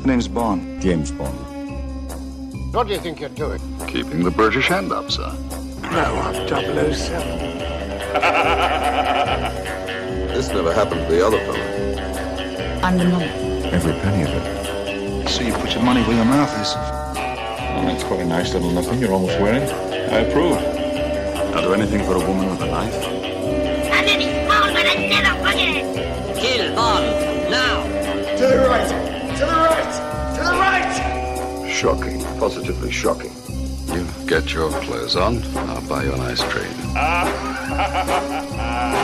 The name's Bond. James Bond. What do you think you're doing? Keeping the British hand up, sir. No, I'm 007. This never happened to the other fellow. I'm the money. Every penny of it. So you put your money where your mouth is. Oh, well, that's quite a nice little nothing you're almost wearing. I approve. I'll do anything for a woman with a knife. And then he's small, but I never forget. Kill Bond now. To the! To the right! To the right! Shocking. Positively shocking. You get your clothes on, I'll buy you an ice cream.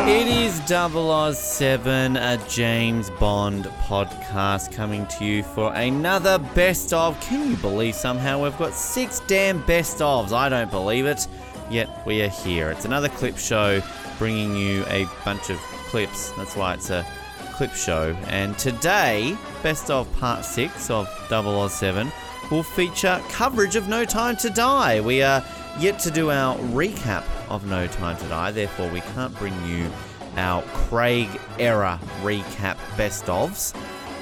It is 007, a James Bond podcast coming to you for another best of. Can you believe somehow we've got six damn best ofs? I don't believe it, yet we are here. It's another clip show bringing you a bunch of clips. That's why it's a clip show. And today, best of part six of 007 will feature coverage of No Time to Die. We are yet to do our recap of No Time to Die, therefore, we can't bring you our Craig era recap best ofs.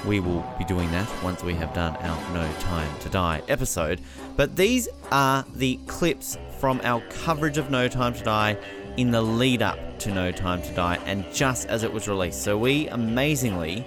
We will be doing that once we have done our No Time to Die episode. But these are the clips from our coverage of No Time to Die in the lead up to No Time to Die and just as it was released. So we amazingly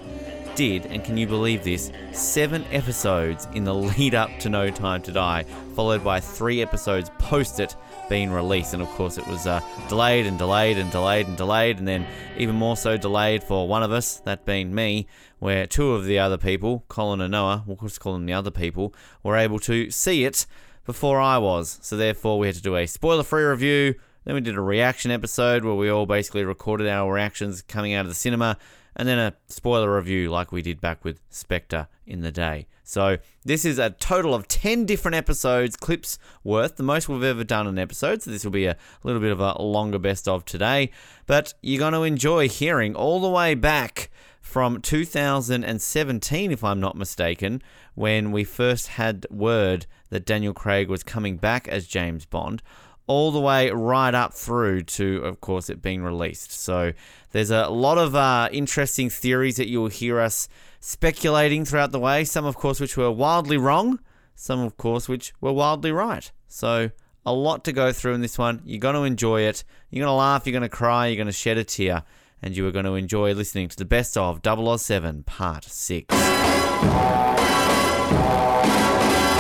did, and can you believe this, seven episodes in the lead up to No Time to Die, followed by three episodes post it being released. And of course, it was uh, delayed and delayed and delayed and delayed, and then even more so delayed for one of us, that being me, where two of the other people, Colin and Noah, we'll just call them the other people, were able to see it before I was. So therefore, we had to do a spoiler free review. Then we did a reaction episode where we all basically recorded our reactions coming out of the cinema and then a spoiler review like we did back with Spectre in the day. So this is a total of 10 different episodes, clips worth, the most we've ever done an episode. So this will be a little bit of a longer best of today. But you're going to enjoy hearing all the way back from 2017, if I'm not mistaken, when we first had word that Daniel Craig was coming back as James Bond all the way right up through to, of course, it being released. So there's a lot of uh, interesting theories that you'll hear us speculating throughout the way. Some, of course, which were wildly wrong. Some, of course, which were wildly right. So a lot to go through in this one. You're going to enjoy it. You're going to laugh. You're going to cry. You're going to shed a tear. And you are going to enjoy listening to the best of 007 Part 6.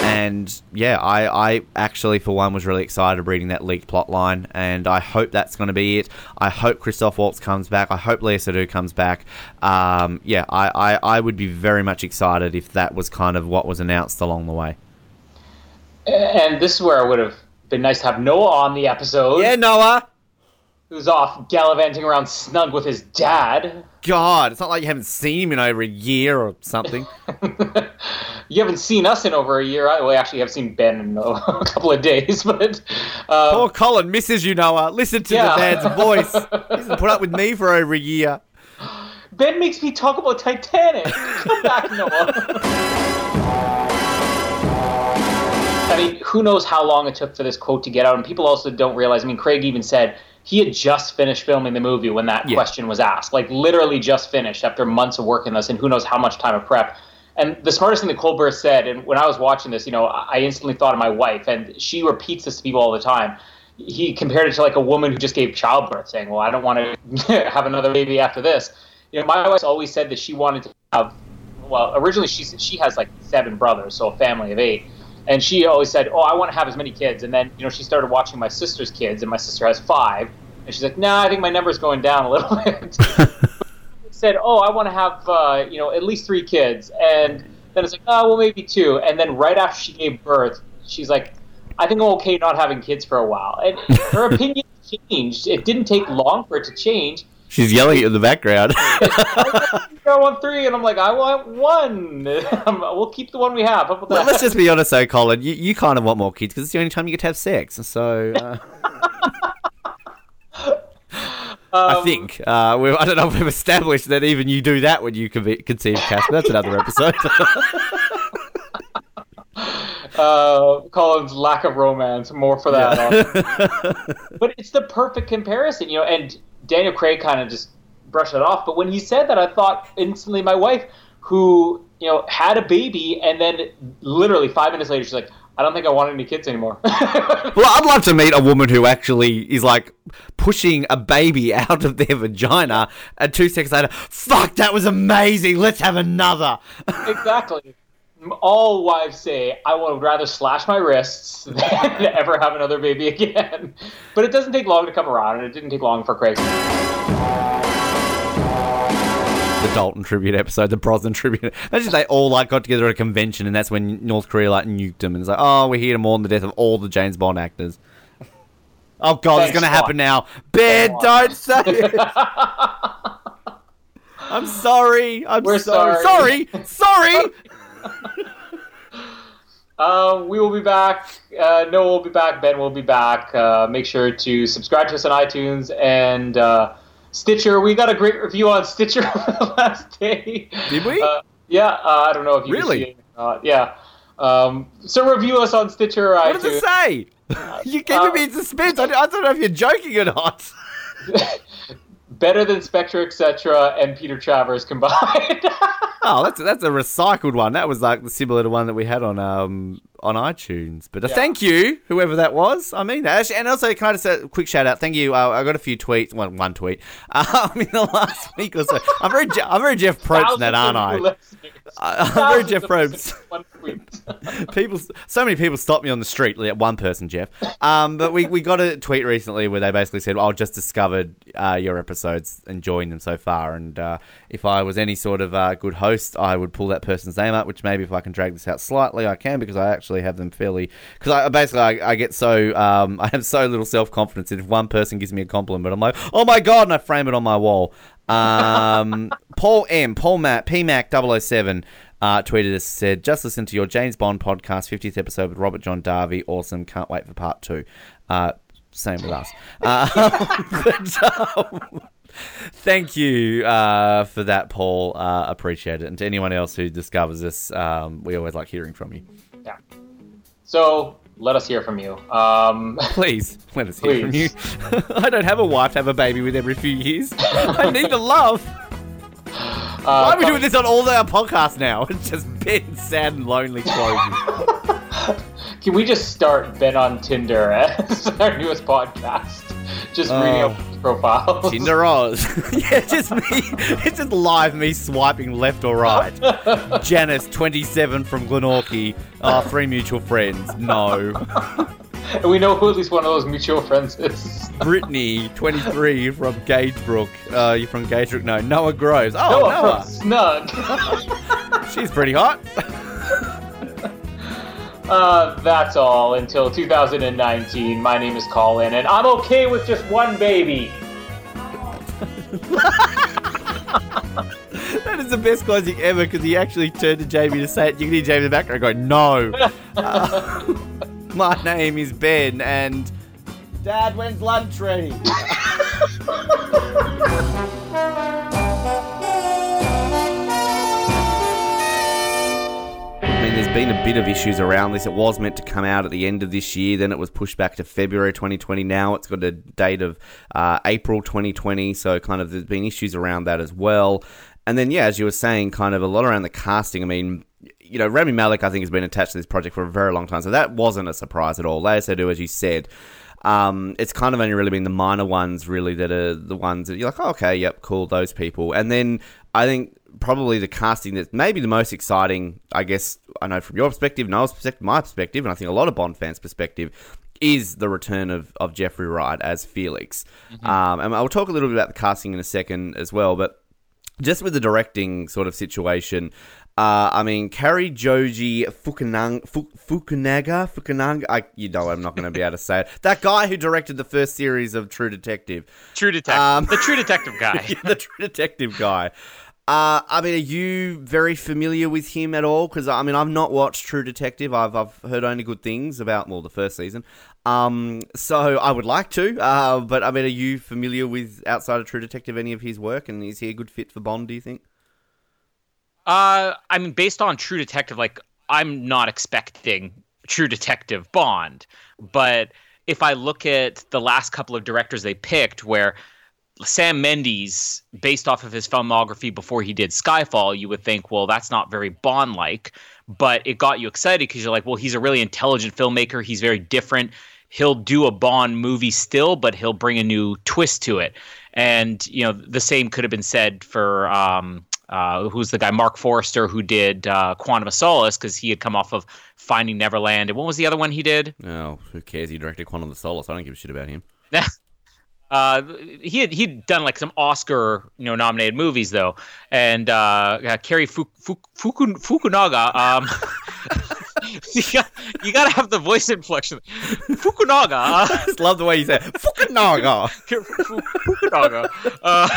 And yeah, I, I actually, for one, was really excited reading that leaked plot line, and I hope that's going to be it. I hope Christoph Waltz comes back. I hope Lea Seydoux comes back. Um, yeah, I, I, I would be very much excited if that was kind of what was announced along the way. And this is where it would have been nice to have Noah on the episode. Yeah, Noah! Who's off gallivanting around snug with his dad. God, it's not like you haven't seen him in over a year or something. you haven't seen us in over a year. I well, actually have seen Ben in a couple of days, but um, Poor Colin misses you, Noah. Listen to Yeah. the man's voice. He hasn't put up with me for over a year. Ben makes me talk about Titanic. Come back, Noah. I mean, who knows how long it took for this quote to get out? And people also don't realize. I mean, Craig even said he had just finished filming the movie when that Yeah. question was asked. Like literally just finished after months of working this, and who knows how much time of prep. And the smartest thing that Colbert said, and when I was watching this, you know, I instantly thought of my wife, and she repeats this to people all the time. He compared it to like a woman who just gave childbirth, saying, "Well, I don't want to have another baby after this." You know, my wife always said that she wanted to have. Well, originally she she has like seven brothers, so a family of eight. And she always said, "Oh, I want to have as many kids." And then, you know, she started watching my sister's kids, and my sister has five. And she's like, "Nah, I think my number's going down a little bit." said, "Oh, I want to have, uh, you know, at least three kids." And then it's like, "Oh, well, maybe two. And then right after she gave birth, she's like, "I think I'm okay not having kids for a while." And her opinion changed. It didn't take long for it to change. She's yelling in the background. I want three, and I'm like, I want one. we'll keep the one we have. That? Let's just be honest, though, Colin. You, you kind of want more kids because it's the only time you get to have sex. So uh, I Um, think uh, I don't know if we've established that even you do that when you conve- conceive Casper. That's another episode. uh, Colin's lack of romance, more for that. but it's the perfect comparison, you know. And Daniel Craig kind of just brushed it off. But when he said that, I thought instantly, my wife, who you know had a baby and then literally five minutes later she's like, I don't think I want any kids anymore. Well, I'd love to meet a woman who actually is like pushing a baby out of their vagina, and two seconds later, fuck, that was amazing. Let's have another. exactly. All wives say, I would rather slash my wrists than ever have another baby again. But it doesn't take long to come around, and it didn't take long for Craig. The Dalton tribute episode, the Brosnan tribute. Imagine they all like got together at a convention, and that's when North Korea like nuked them, and it's like, oh, we're here to mourn the death of all the James Bond actors. Oh God, it's going to happen now. Ben, don't say it. I'm sorry. I'm We're sorry. sorry. Sorry. Uh, we will be back. Uh, Noah will be back. Ben will be back. Uh, make sure to subscribe to us on iTunes and uh, Stitcher. We got a great review on Stitcher the last day. Did we? Uh, yeah. Uh, I don't know if you Really? received it or not. yeah. Um, so review us on Stitcher what iTunes. does it say? You're keeping uh, me in suspense. I, I don't know if you're joking or not. Better than Spectre, etc., and Peter Travers combined. Oh, that's that's a recycled one. That was like the similar to one that we had on um on iTunes. But uh, Yeah. thank you, whoever that was. I mean, that. Actually, and also can I just say a quick shout out? Thank you. Uh, I got a few tweets. One one tweet. Um, in the last week or so. I'm very I'm very Jeff Probst that, aren't I? Thousands of listeners. I'm very Jeff Probst. listeners, one tweet. people so many people stopped me on the street like one person jeff um, but we, we got a tweet recently where they basically said well, i just discovered uh, your episodes enjoying them so far and uh, if i was any sort of uh, good host i would pull that person's name up which maybe if i can drag this out slightly i can because i actually have them fairly because I basically I, I get so um, i have so little self-confidence that if one person gives me a compliment i'm like oh my god and i frame it on my wall um, Paul M, Paul Matt, PMAC 007 uh, tweeted us said, "Just listen to your James Bond podcast, 50th episode with Robert John Darby. Awesome. Can't wait for part two. Uh, same with us. Uh, but, um, thank you uh, for that, Paul. Uh, appreciate it. And to anyone else who discovers this, um, we always like hearing from you. Yeah. So let us hear from you. Um, Please let us hear from you. I don't have a wife to have a baby with every few years. I need the love. uh, Why are we doing this on all our podcasts now? It's just been sad and lonely closing. Can we just start Ben on Tinder as our newest podcast? Just reading Oh. up his profile. Tinder Oz. yeah, just me. It's just live me swiping left or right. Janice, 27 from Glenorchy. Oh, three mutual friends. No. We know who at least one of those mutual friends is. Brittany, 23 from Gagebrook. Uh, you're from Gagebrook? No. Noah Groves. Oh, Noah Noah. Snug. She's pretty hot. Uh, that's all until 2019. My name is Colin, and I'm okay with just one baby. That is the best closing ever because he actually turned to Jamie to say it. You can hear Jamie in the background going, No. Uh, my name is Ben, and. Dad, when's lunch ready? There's been a bit of issues around this. It was meant to come out at the end of this year, then it was pushed back to February 2020. Now it's got a date of uh, April 2020, so kind of there's been issues around that as well. And then, yeah, as you were saying, kind of a lot around the casting. I mean, you know, Rami Malek, I think, has been attached to this project for a very long time, so that wasn't a surprise at all. Lea Seydoux, as you said, um, it's kind of only really been the minor ones, really, that are the ones that you're like, oh, okay, yep, cool, those people. And then I think probably the casting that's maybe the most exciting, I guess, I know from your perspective, Noah's perspective, my perspective, and I think a lot of Bond fans' perspective, is the return of, of Jeffrey Wright as Felix. Um, and I'll talk a little bit about the casting in a second as well, but just with the directing sort of situation, uh, I mean, Cary Joji Fukunang, Fukunaga, Fukunaga, I, you know, I'm not going to be able to say it. That guy who directed the first series of True Detective, True detective. Um, the true detective guy. the True Detective guy. Uh, I mean, are you very familiar with him at all? Because I mean, I've not watched True Detective. I've I've heard only good things about well the first season. Um, so I would like to. Uh, but I mean, are you familiar with outside of True Detective any of his work? And is he a good fit for Bond? Do you think? Uh, I mean, based on True Detective, like I'm not expecting True Detective Bond, but if I look at the last couple of directors they picked, where Sam Mendes, based off of his filmography before he did Skyfall, you would think, well, that's not very Bond like, but it got you excited because you're like, well, he's a really intelligent filmmaker. He's very different. He'll do a Bond movie still, but he'll bring a new twist to it. And, you know, the same could have been said for. Um, uh, who's the guy Marc Forster who did uh, Quantum of Solace because he had come off of Finding Neverland and what was the other one he did? Oh, who cares? He directed Quantum of Solace. I don't give a shit about him. Uh, he had he'd done like some Oscar you know nominated movies though, and uh, uh Cary Fuk, Fuk, Fuku, Fukunaga. Um, you, got, you gotta have the voice inflection. Fukunaga. Uh, I just love the way you say it. Fukunaga. Fukunaga. Uh,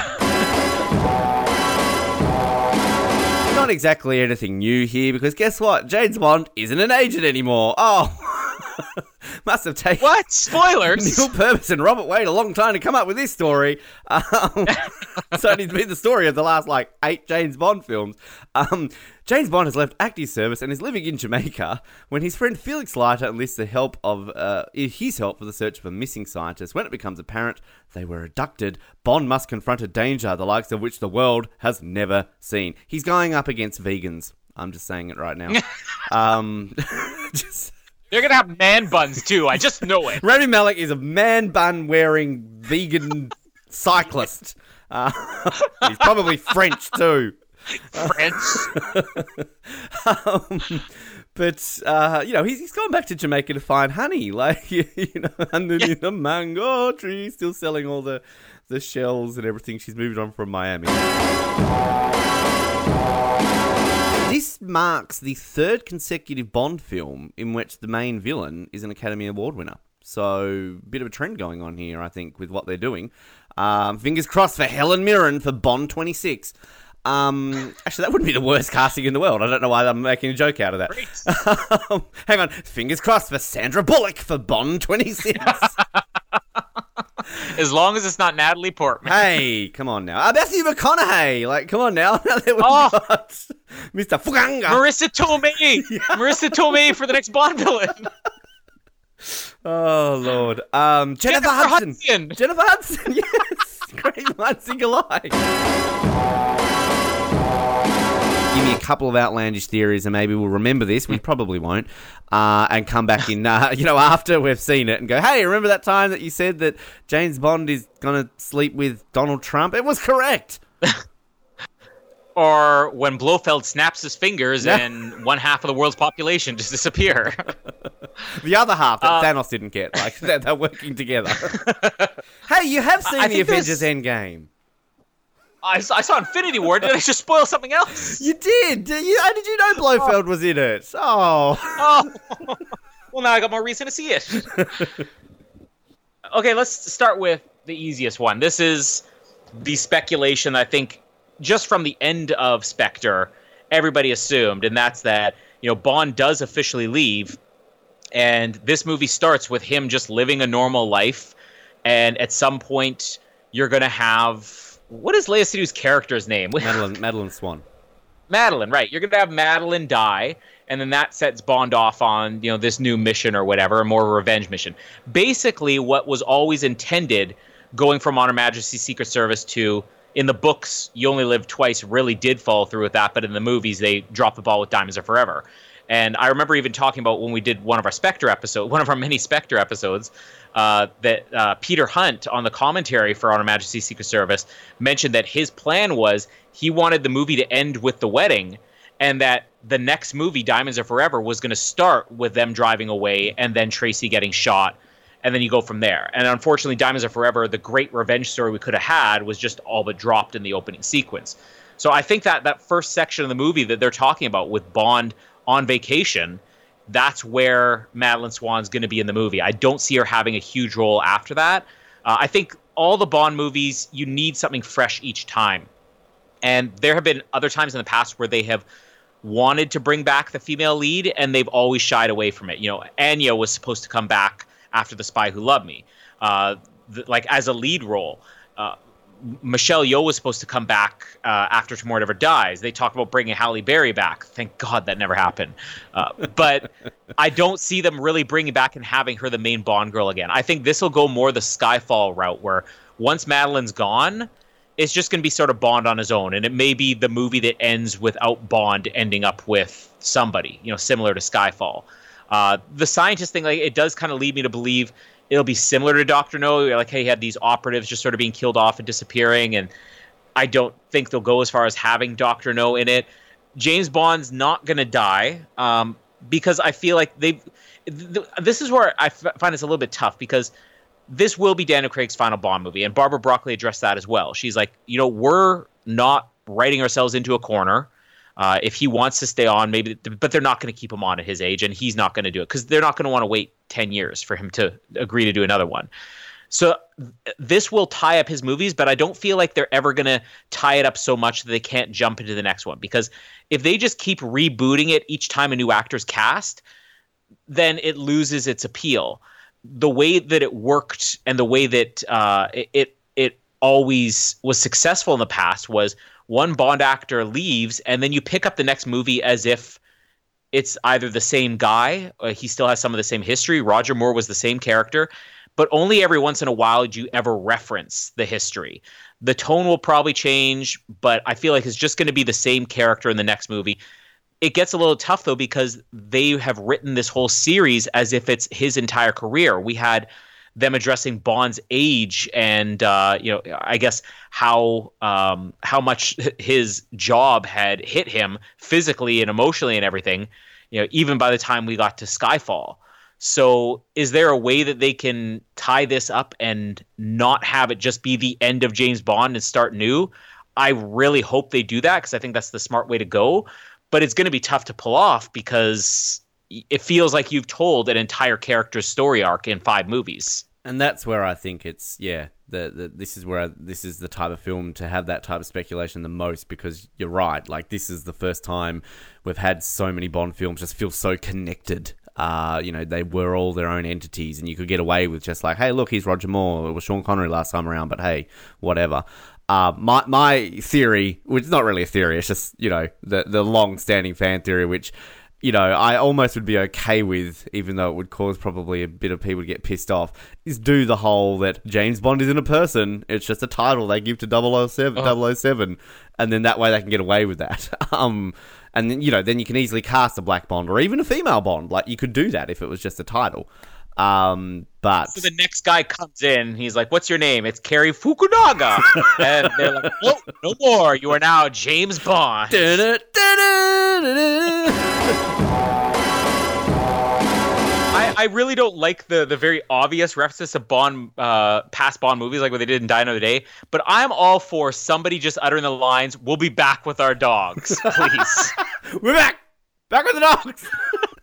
Not exactly anything new here because guess what? James Bond isn't an agent anymore. Oh. Must have taken what spoilers? Neil Purvis and Robert Wade a long time to come up with this story. Um, it's only been the story of the last like eight James Bond films. Um, James Bond has left active service and is living in Jamaica when his friend Felix Leiter enlists the help of uh, his help for the search of a missing scientist. When it becomes apparent they were abducted, Bond must confront a danger the likes of which the world has never seen. He's going up against vegans. I'm just saying it right now. um, just. They're gonna have man buns too. I just know it. Rami Malek is a man bun wearing vegan cyclist. Uh, he's probably French too. French. um, but uh, you know, he's, he's gone back to Jamaica to find honey, like you, know, underneath the mango tree, still selling all the the shells and everything. She's moved on from Miami. Marks the third consecutive Bond film in which the main villain is an Academy Award winner. So, bit of a trend going on here, I think, with what they're doing. Um, fingers crossed for Helen Mirren for Bond 26. Um, actually, that wouldn't be the worst casting in the world. I don't know why I'm making a joke out of that. um, hang on. Fingers crossed for Sandra Bullock for Bond 26. as long as it's not Natalie Portman. hey, come on now. Uh, Matthew McConaughey. Like, come on now. oh, Mr. Fuganga. Marisa Tomei. yeah. Marisa Tomei for the next Bond villain. Oh, Lord. Um, Jennifer, Jennifer Hudson. Hudson. Jennifer Hudson, yes. Great minds think alike give me a couple of outlandish theories and maybe we'll remember this. We probably won't. Uh, and come back in, uh, you know, after we've seen it and go, hey, remember that time that you said that James Bond is going to sleep with Donald Trump? It was correct. or when Blofeld snaps his fingers and one half of the world's population just disappear. the other half that uh, Thanos didn't get, like they're, they're working together. hey, you have seen I the Avengers there's... Endgame. I, I saw Infinity War. Did I just spoil something else? You did. Did you, how did you know Blofeld was in it? Oh. oh. well, now I got more reason to see it. okay, let's start with the easiest one. This is the speculation I think just from the end of Spectre, everybody assumed, and that's that you know Bond does officially leave, and this movie starts with him just living a normal life, and at some point you're gonna have what is Léa Seydoux's character's name? Madeline, Madeleine Swann. Madeleine, right? You're gonna have Madeline die, and then that sets Bond off on you know this new mission or whatever, a more revenge mission. Basically, what was always intended, going from Honor Her Majesty's Secret Service to in the books, You Only Live Twice really did follow through with that, but in the movies, they dropped the ball with Diamonds Are Forever. And I remember even talking about when we did one of our Spectre episodes, one of our many Spectre episodes, uh, that uh, Peter Hunt on the commentary for On Her Majesty's Secret Service mentioned that his plan was he wanted the movie to end with the wedding, and that the next movie, Diamonds Are Forever, was going to start with them driving away and then Tracy getting shot, and then you go from there. And unfortunately, Diamonds Are Forever, the great revenge story we could have had, was just all but dropped in the opening sequence. So I think that that first section of the movie that they're talking about with Bond on vacation, that's where Madeleine Swann's going to be in the movie. I don't see her having a huge role after that. Uh, I think all the Bond movies, you need something fresh each time. And there have been other times in the past where they have wanted to bring back the female lead and they've always shied away from it. You know, Anya was supposed to come back after The Spy Who Loved Me, uh, like as a lead role. Uh, Michelle Yeoh was supposed to come back uh, after Tomorrow Never Dies. They talked about bringing Halle Berry back. Thank God that never happened. Uh, but I don't see them really bringing back and having her the main Bond girl again. I think this will go more the Skyfall route, where once Madeline's gone, it's just going to be sort of Bond on his own, and it may be the movie that ends without Bond ending up with somebody, you know, similar to Skyfall. Uh, the scientist thing, like, it does kind of lead me to believe it'll be similar to Doctor No. Like, hey, he had these operatives just sort of being killed off and disappearing, and I don't think they'll go as far as having Doctor No in it. James Bond's not to die um, because I feel like they've. Th- this is where I f- find it's a little bit tough because this will be Daniel Craig's final Bond movie, and Barbara Broccoli addressed that as well. She's like, you know, we're not writing ourselves into a corner. Uh, if he wants to stay on, maybe, but they're not going to keep him on at his age, and he's not going to do it because they're not going to want to wait ten years for him to agree to do another one. So th- this will tie up his movies, but I don't feel like they're ever going to tie it up so much that they can't jump into the next one. Because if they just keep rebooting it each time a new actor's cast, then it loses its appeal. The way that it worked and the way that uh, it it always was successful in the past was one Bond actor leaves, and then you pick up the next movie as if it's either the same guy, uh, he still has some of the same history. Roger Moore was the same character, but only every once in a while do you ever reference the history. The tone will probably change, but I feel like it's just going to be the same character in the next movie. It gets a little tough though because they have written this whole series as if it's his entire career. We had them addressing Bond's age and uh, you know I guess how um, how much his job had hit him physically and emotionally and everything. You know, even by the time we got to Skyfall. So, is there a way that they can tie this up and not have it just be the end of James Bond and start new? I really hope they do that because I think that's the smart way to go. But it's going to be tough to pull off because it feels like you've told an entire character's story arc in five movies. And that's where I think it's yeah. The, the this is where I, this is the type of film to have that type of speculation the most because you're right. Like this is the first time we've had so many Bond films just feel so connected. Uh, you know, they were all their own entities, and you could get away with just like, hey, look, he's Roger Moore. It was Sean Connery last time around, but hey, whatever. Uh, my my theory, which is not really a theory, it's just you know the the long standing fan theory, which you know, I almost would be okay with, even though it would cause probably a bit of people to get pissed off, is do the whole that James Bond isn't a person, it's just a title they give to 007, Oh. 007 and then that way they can get away with that. um, and then, you know, then you can easily cast a black Bond or even a female Bond. Like, you could do that if it was just a title. Um, but So the next guy comes in, he's like, "What's your name?" It's Cary Fukunaga, and they're like, "No, no more. You are now James Bond." I, I really don't like the the very obvious references to Bond uh, past Bond movies like what they did in Die Another Day, but I'm all for somebody just uttering the lines, "We'll be back with our dogs," please. We're back! Back with the dogs!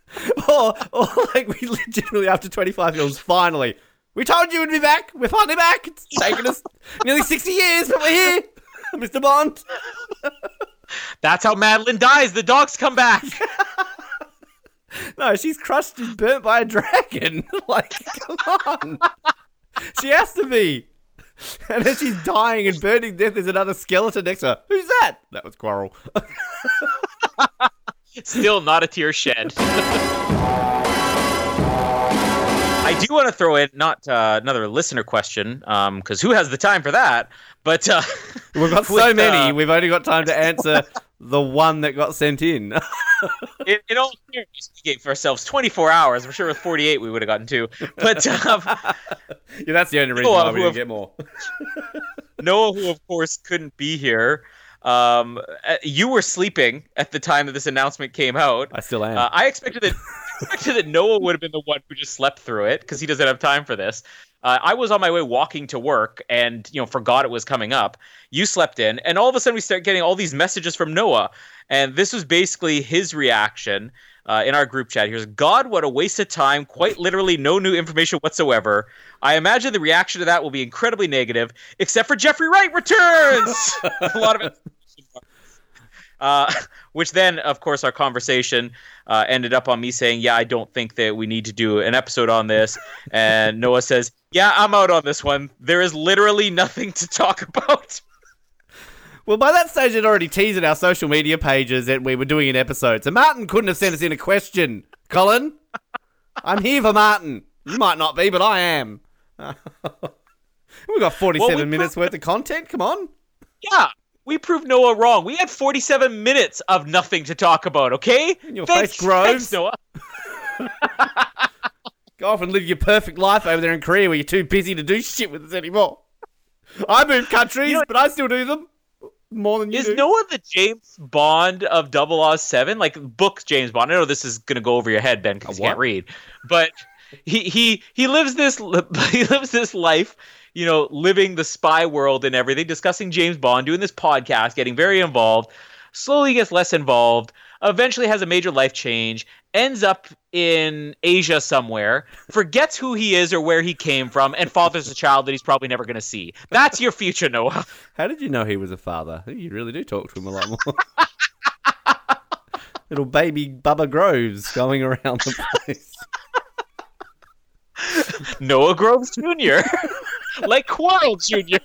or, or, like, we legitimately, after 25 films, finally, we told you we'd be back. We're finally back. It's taken us nearly 60 years, but we're here. Mr. Bond. That's how Madeline dies. The dogs come back. No, she's crushed and burnt by a dragon. like, come on. she has to be. And then she's dying and burning death, there's another skeleton next to her. Who's that? That was Quarrel. Still not a tear shed. I do want to throw in not uh, another listener question, because who has the time for that? But uh, We've got so with, many, uh, we've only got time to answer the one that got sent in. in, in all fairness, we gave ourselves 24 hours. I'm sure with 48 we would have gotten two. But um, yeah, that's the only reason Noah, why we didn't get more. Noah, who of course couldn't be here, um, uh, you were sleeping at the time that this announcement came out. I still am. Uh, I expected that expected that Noah would have been the one who just slept through it because he doesn't have time for this. Uh, I was on my way walking to work and you know forgot it was coming up. You slept in, and all of a sudden we start getting all these messages from Noah, and this was basically his reaction uh, in our group chat. Here's "God, what a waste of time! Quite literally, no new information whatsoever. I imagine the reaction to that will be incredibly negative, except for Jeffrey Wright returns. a lot of it." Uh, which then, of course, our conversation uh, ended up on me saying, "Yeah, I don't think that we need to do an episode on this." And Noah says, "Yeah, I'm out on this one. There is literally nothing to talk about." Well, by that stage, it already teased in our social media pages that we were doing an episode. So Martin couldn't have sent us in a question. Colin, I'm here for Martin. You might not be, but I am. We've got 47 Well, we minutes worth of content. Come on. Yeah, we proved Noah wrong. We had 47 minutes of nothing to talk about. Okay, Your thanks, face grows. thanks, Noah. Go off and live your perfect life over there in Korea where you're too busy to do shit with us anymore. I move countries, but I still do them more than you Is do. Noah the James Bond of Double Oz Seven? Like book James Bond. I know this is gonna go over your head, Ben, because you can't read. But he he he lives this he lives this life, you know, living the spy world and everything, discussing James Bond, doing this podcast, getting very involved. Slowly gets less involved. Eventually has a major life change. Ends up in Asia somewhere. Forgets who he is or where he came from, and fathers a child that he's probably never gonna see. That's your future, Noah. How did you know he was a father? You really do talk to him a lot more. Little baby Bubba Groves going around the place. Noah Groves Jr. like Quarrel Jr.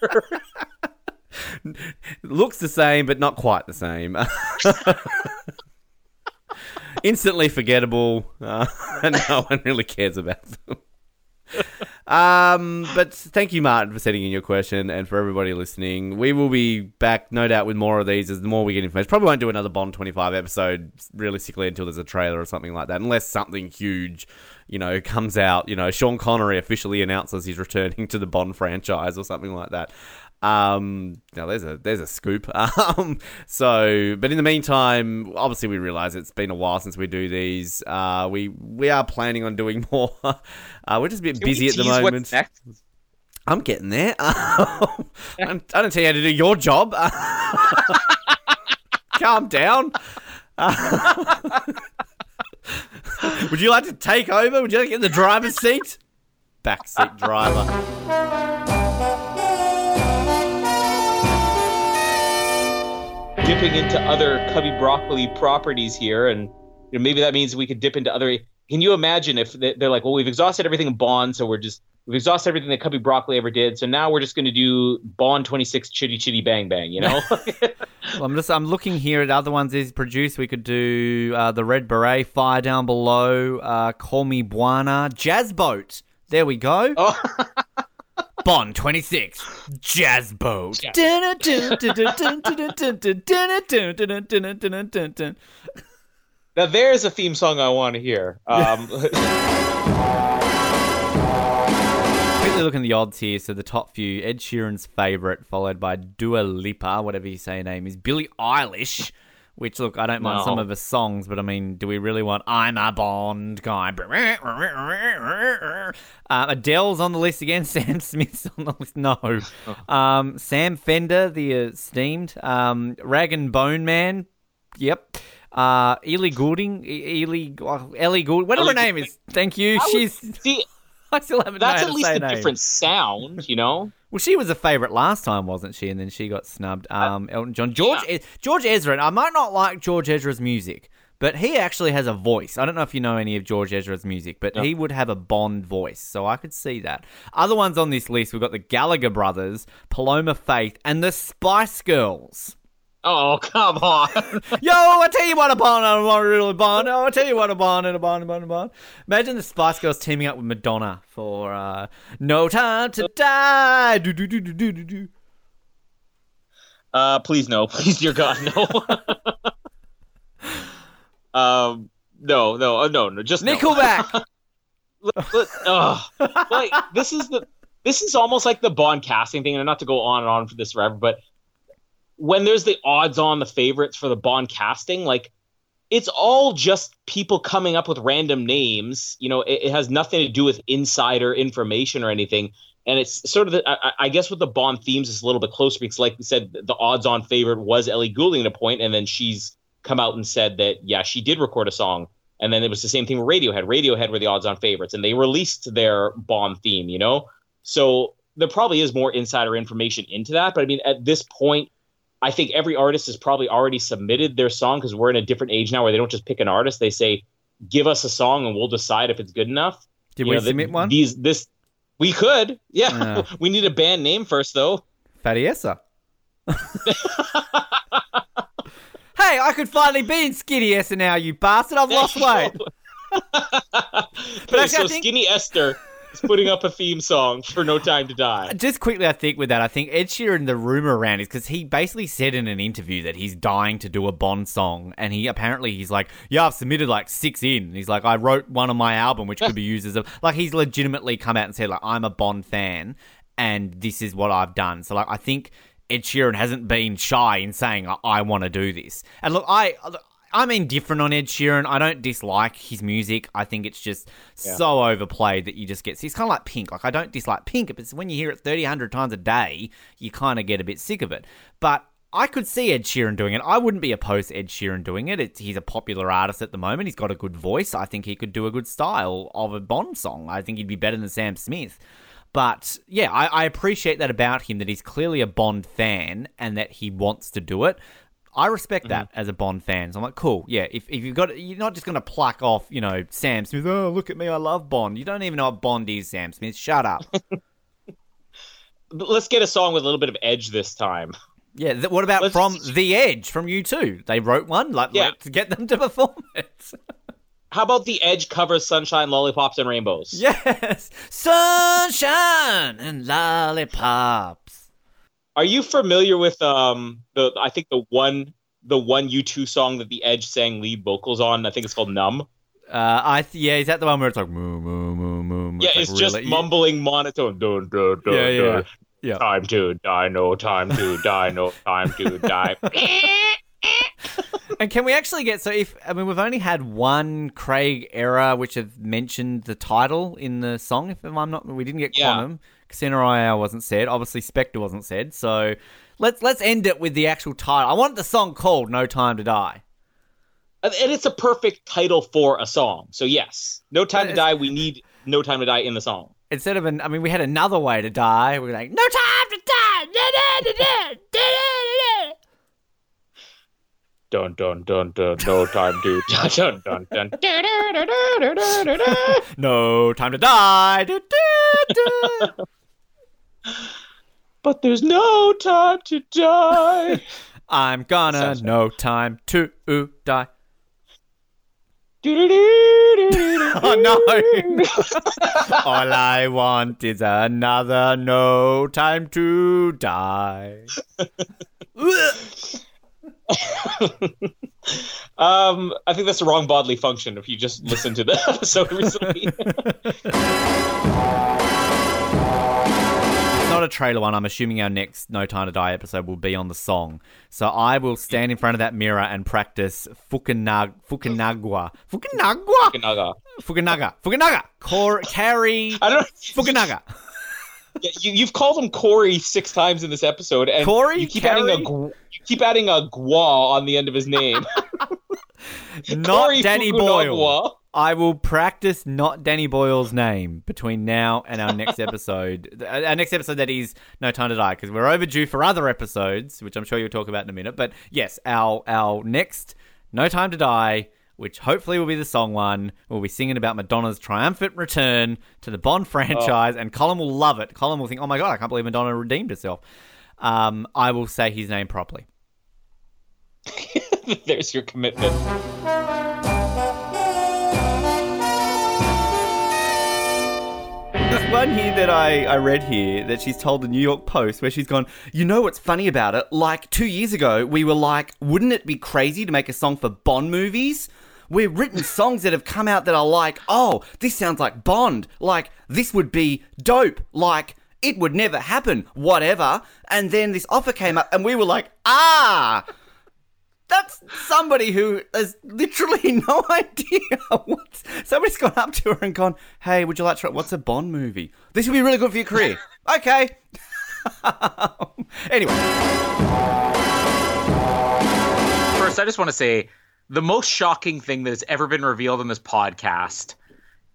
Looks the same, but not quite the same. Instantly forgettable, uh, and no one really cares about them. Um, but thank you, Martin, for sending in your question, and for everybody listening. We will be back, no doubt, with more of these as the more we get information. Probably won't do another Bond twenty five episode realistically until there's a trailer or something like that, unless something huge, you know, comes out. You know, Sean Connery officially announces he's returning to the Bond franchise or something like that. Um, now there's a there's a scoop. Um, so, but in the meantime, obviously we realize it's been a while since we do these. Uh, we we are planning on doing more. Uh, we're just a bit Can busy at the moment. next? I'm getting there. I don't I don't tell you how to do your job. Calm down. Would you like to take over? Would you like to get in the driver's seat? Backseat driver. Dipping into other Cubby Broccoli properties here, and you know, maybe that means we could dip into other. Can you imagine if they- they're like, well, we've exhausted everything in Bond, so we're just we've exhausted everything that Cubby Broccoli ever did, so now we're just going to do Bond 26 Chitty Chitty Bang Bang, you know? Well, I'm just I'm looking here at other ones he's produced. We could do uh, the Red Beret, Fire Down Below, uh, Call Me Bwana, Jazz Boat. There we go. oh, Bond 26, Jazz Boat. now there's a theme song I want to hear. Um, Quickly looking at the odds here. So the top few: Ed Sheeran's favorite, followed by Dua Lipa, whatever you say her name is, Billie Eilish. Which look, I don't mind No. some of the songs, but I mean, do we really want "I'm a Bond guy"? Uh, Adele's on the list again. Sam Smith's on the list. No. Um, Sam Fender, the esteemed um, Rag and Bone Man. Yep. Uh, Ely Goulding, E- Ely, oh, Ellie Gould, whatever her Ellie name is. Thank you. I She's. see, I still haven't. that's at least a name. different sound, you know? Well, she was a favorite last time, wasn't she? And then she got snubbed. Um, Elton John, George, yeah. E- George Ezra. I might not like George Ezra's music, but he actually has a voice. I don't know if you know any of George Ezra's music, but he would have a Bond voice, so I could see that. Other ones on this list, we've got the Gallagher brothers, Paloma Faith, and the Spice Girls. Oh, come on. Yo, I tell you what, a Bond, I want a real Bond. Oh, I tell you what, a Bond and a Bond, and a Bond, and a Bond. Imagine the Spice Girls teaming up with Madonna for uh, "No Time to Die." Do do do do do do do. Uh, please no, please, dear God, no. um, no, no, uh, no, no, just no. Nickelback. Look, look, ugh. like this is the this is almost like the Bond casting thing, and not to go on and on for this forever, but when there's the odds on the favorites for the Bond casting, like it's all just people coming up with random names. You know, it, it has nothing to do with insider information or anything. And it's sort of, the, I, I guess, with the Bond themes is a little bit closer because, like we said, the odds-on favorite was Ellie Goulding at a point, and then she's come out and said that yeah, she did record a song, and then it was the same thing with Radiohead. Radiohead were the odds-on favorites, and they released their Bond theme. You know, so there probably is more insider information into that. But I mean, at this point, I think every artist has probably already submitted their song because we're in a different age now where they don't just pick an artist; they say, "Give us a song, and we'll decide if it's good enough." Did You we know, submit one? These this we could, yeah. Yeah. we need a band name first, though. Fatty-essa. hey, I could finally be in Skinny Esther now, you bastard. I've lost weight. Okay, actually, so I think- Skinny Esther is putting up a theme song for No Time to Die. Just quickly, I think with that, I think Ed Sheeran, the rumor around is because he basically said in an interview that he's dying to do a Bond song, and he apparently he's like, yeah, I've submitted like six in. He's like, I wrote one on my album which could be used as a like he's legitimately come out and said like I'm a Bond fan, and this is what I've done. So like I think Ed Sheeran hasn't been shy in saying I, I want to do this. And look, I. I'm indifferent on Ed Sheeran. I don't dislike his music. I think it's just so overplayed that you just get. He's kind of like Pink. Like I don't dislike Pink, but when you hear it 30, 100 times a day, you kind of get a bit sick of it. But I could see Ed Sheeran doing it. I wouldn't be opposed to Ed Sheeran doing it. It's, he's a popular artist at the moment. He's got a good voice. I think he could do a good style of a Bond song. I think he'd be better than Sam Smith. But yeah, I, I appreciate that about him that he's clearly a Bond fan and that he wants to do it. I respect that mm-hmm. as a Bond fan. So I'm like, cool, yeah. If, if you've got, you're not just going to pluck off, you know, Sam Smith. Oh, look at me, I love Bond. You don't even know what Bond is, Sam Smith. Shut up. Let's get a song with a little bit of edge this time. yeah. Th- what about Let's- from The Edge from U2? They wrote one. Like, Yeah. let's get them to perform it. How about the Edge covers Sunshine, Lollipops, and Rainbows? yes, sunshine and lollipops. Are you familiar with um the I think the one the one U2 song that the Edge sang lead vocals on? I think it's called Numb. Uh, I th- yeah, is that the one where it's like moo moo moo moo? Yeah, like it's just really- mumbling monotone. Dun, dun, dun, Yeah, yeah, dun. yeah. Time to die, no time to die, no time to die. And can we actually get so if I mean we've only had one Craig era which have mentioned the title in the song. If I'm not, we didn't get Yeah. Quantum. Royale wasn't said. Obviously Spectre wasn't said. So let's let's end it with the actual title. I want the song called "No Time to Die." and it's a perfect title for a song. So yes, No Time to Die. We need No Time to Die in the song. Instead of an, I mean, we had another way to die. We were like, "No time to die." Da, da, da. Dun dun dun dun. No time to die. dun, dun, dun. No time to die. But there's no time to die. I'm gonna no time to die. Oh no! All I want is another no time to die. Um, I think that's the wrong bodily function. If you just listen to the episode recently, not a trailer one. I'm assuming our next No Time to Die episode will be on the song. So I will stand in front of that mirror and practice Fukunag Fukunagwa. Fukunagwa? Naga. Fukunaga. Fukunaga. Cor- carry I don't. Fukunaga. Yeah, you, you've called him Corey six times in this episode, and Corey? you keep adding a you keep adding a gua on the end of his name. Not Corey Danny. Boyle. I will practice not Danny Boyle's name between now and our next episode. Uh, Our next episode that is No Time to Die because we're overdue for other episodes, which I'm sure you'll talk about in a minute. But yes, our our next No Time to Die, which hopefully will be the song one, we'll be singing about Madonna's triumphant return to the Bond franchise, and Colin will love it. Colin will think, "Oh my god, I can't believe Madonna redeemed herself." Um, I will say his name properly. There's your commitment. There's one here that I, I read here that she's told the New York Post where she's gone, you know what's funny about it? Like two years ago, we were like, wouldn't it be crazy to make a song for Bond movies? We've written songs that have come out that are like, oh, this sounds like Bond. Like, this would be dope. Like, it would never happen. Whatever. And then this offer came up and we were like, ah! Somebody who has literally no idea what. Somebody's gone up to her and gone, "Hey, would you like to? Try, what's a Bond movie? This would be really good for your career." okay. anyway, First, I just want to say the most shocking thing that has ever been revealed in this podcast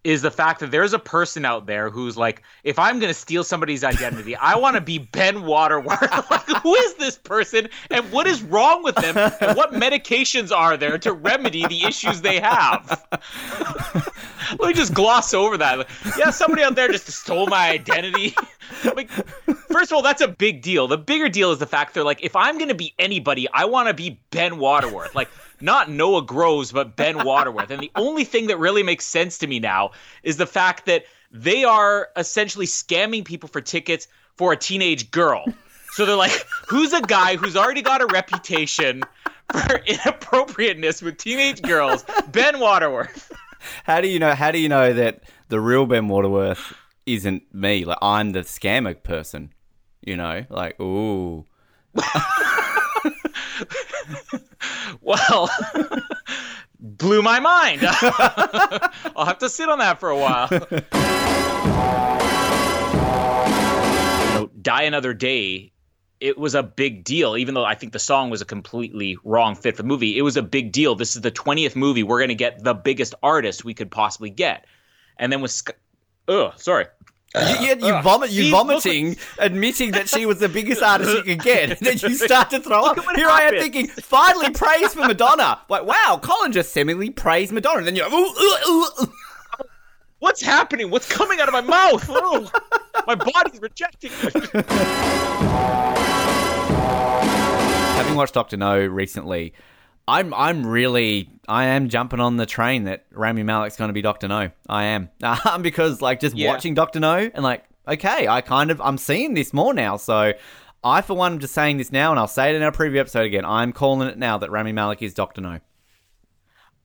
is the fact that there's a person out there who's like, if I'm going to steal somebody's identity, I want to be Ben Waterworth. like, who is this person and what is wrong with them and what medications are there to remedy the issues they have? Let me just gloss over that. Like, yeah, somebody out there just stole my identity. like, first of all, that's a big deal. The bigger deal is the fact they're like, if I'm going to be anybody, I want to be Ben Waterworth. Like, not Noah Groves, but Ben Waterworth. And the only thing that really makes sense to me now is the fact that they are essentially scamming people for tickets for a teenage girl. So they're like, who's a guy who's already got a reputation for inappropriateness with teenage girls? Ben Waterworth. How do you know? How do you know that the real Ben Waterworth isn't me? Like I'm the scammer person. You know, like ooh. well, blew my mind. I'll have to sit on that for a while. you know, Die Another Day, it was a big deal, even though I think the song was a completely wrong fit for the movie. It was a big deal. This is the 20th movie. We're going to get the biggest artist we could possibly get. And then with. Oh, sorry. You, you, you vomit, you vomiting, admitting that she was the biggest artist you could get. And then you start to throw up. Here I am thinking, finally praise for Madonna. Like, wow, Colin just seemingly praised Madonna. And then you're, ooh, ooh, ooh, ooh. What's happening? What's coming out of my mouth? Oh, my body's rejecting it. Having watched Doctor No recently, I'm I'm really I am jumping on the train that Rami Malek's going to be Doctor No. I am um, because like just Yeah. watching Doctor No and like okay, I kind of I'm seeing this more now. So I for one am just saying this now, and I'll say it in our preview episode again. I'm calling it now that Rami Malek is Doctor No.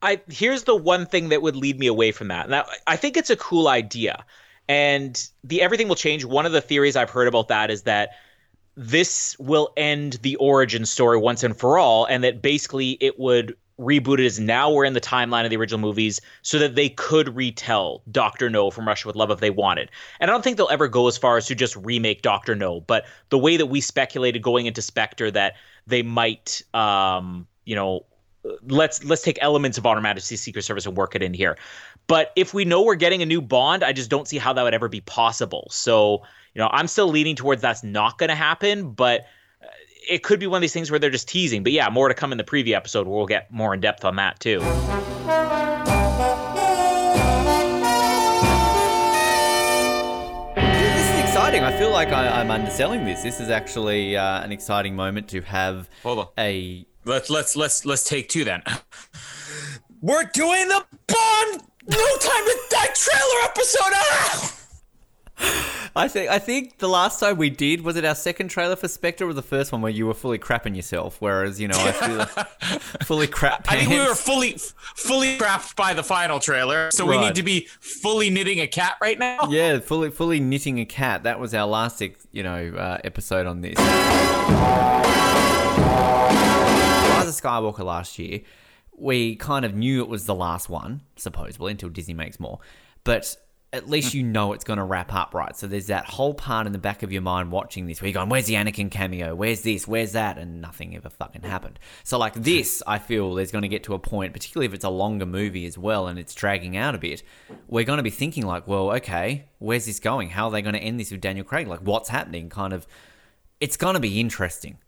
I here's the one thing that would lead me away from that. Now, I think it's a cool idea, and the everything will change. One of the theories I've heard about that is that this will end the origin story once and for all, and that basically it would reboot it as now we're in the timeline of the original movies, so that they could retell Doctor No from Russia with Love if they wanted. And I don't think they'll ever go as far as to just remake Doctor No, but the way that we speculated going into Spectre that they might, um, you know, let's let's take elements of On Her Majesty's Secret Service and work it in here. But if we know we're getting a new Bond, I just don't see how that would ever be possible. So, you know, I'm still leaning towards that's not going to happen, but uh, it could be one of these things where they're just teasing. But yeah, more to come in the preview episode where we'll get more in depth on that too. This is exciting. I feel like I, I'm underselling this. This is actually uh, an exciting moment to have Hold on. a Let's let's let's let's take two then. We're doing the Bond No Time to Die trailer episode. Ah! I think I think the last time we did was it our second trailer for Spectre or the first one where you were fully crapping yourself, whereas you know I feel fully crap I think we were fully fully crapped by the final trailer, so we need to be fully knitting a cat right now. yeah, fully fully knitting a cat. That was our last you know uh, episode on this. Rise of Skywalker last year, we kind of knew it was the last one, supposedly, until Disney makes more. But at least you know it's going to wrap up, right? So there's that whole part in the back of your mind watching this where you're going, where's the Anakin cameo? Where's this? Where's that? And nothing ever fucking happened. So, like, this, I feel there's going to get to a point, particularly if it's a longer movie as well and it's dragging out a bit, we're going to be thinking, like, well, okay, where's this going? How are they going to end this with Daniel Craig? Like, what's happening? Kind of, it's going to be interesting.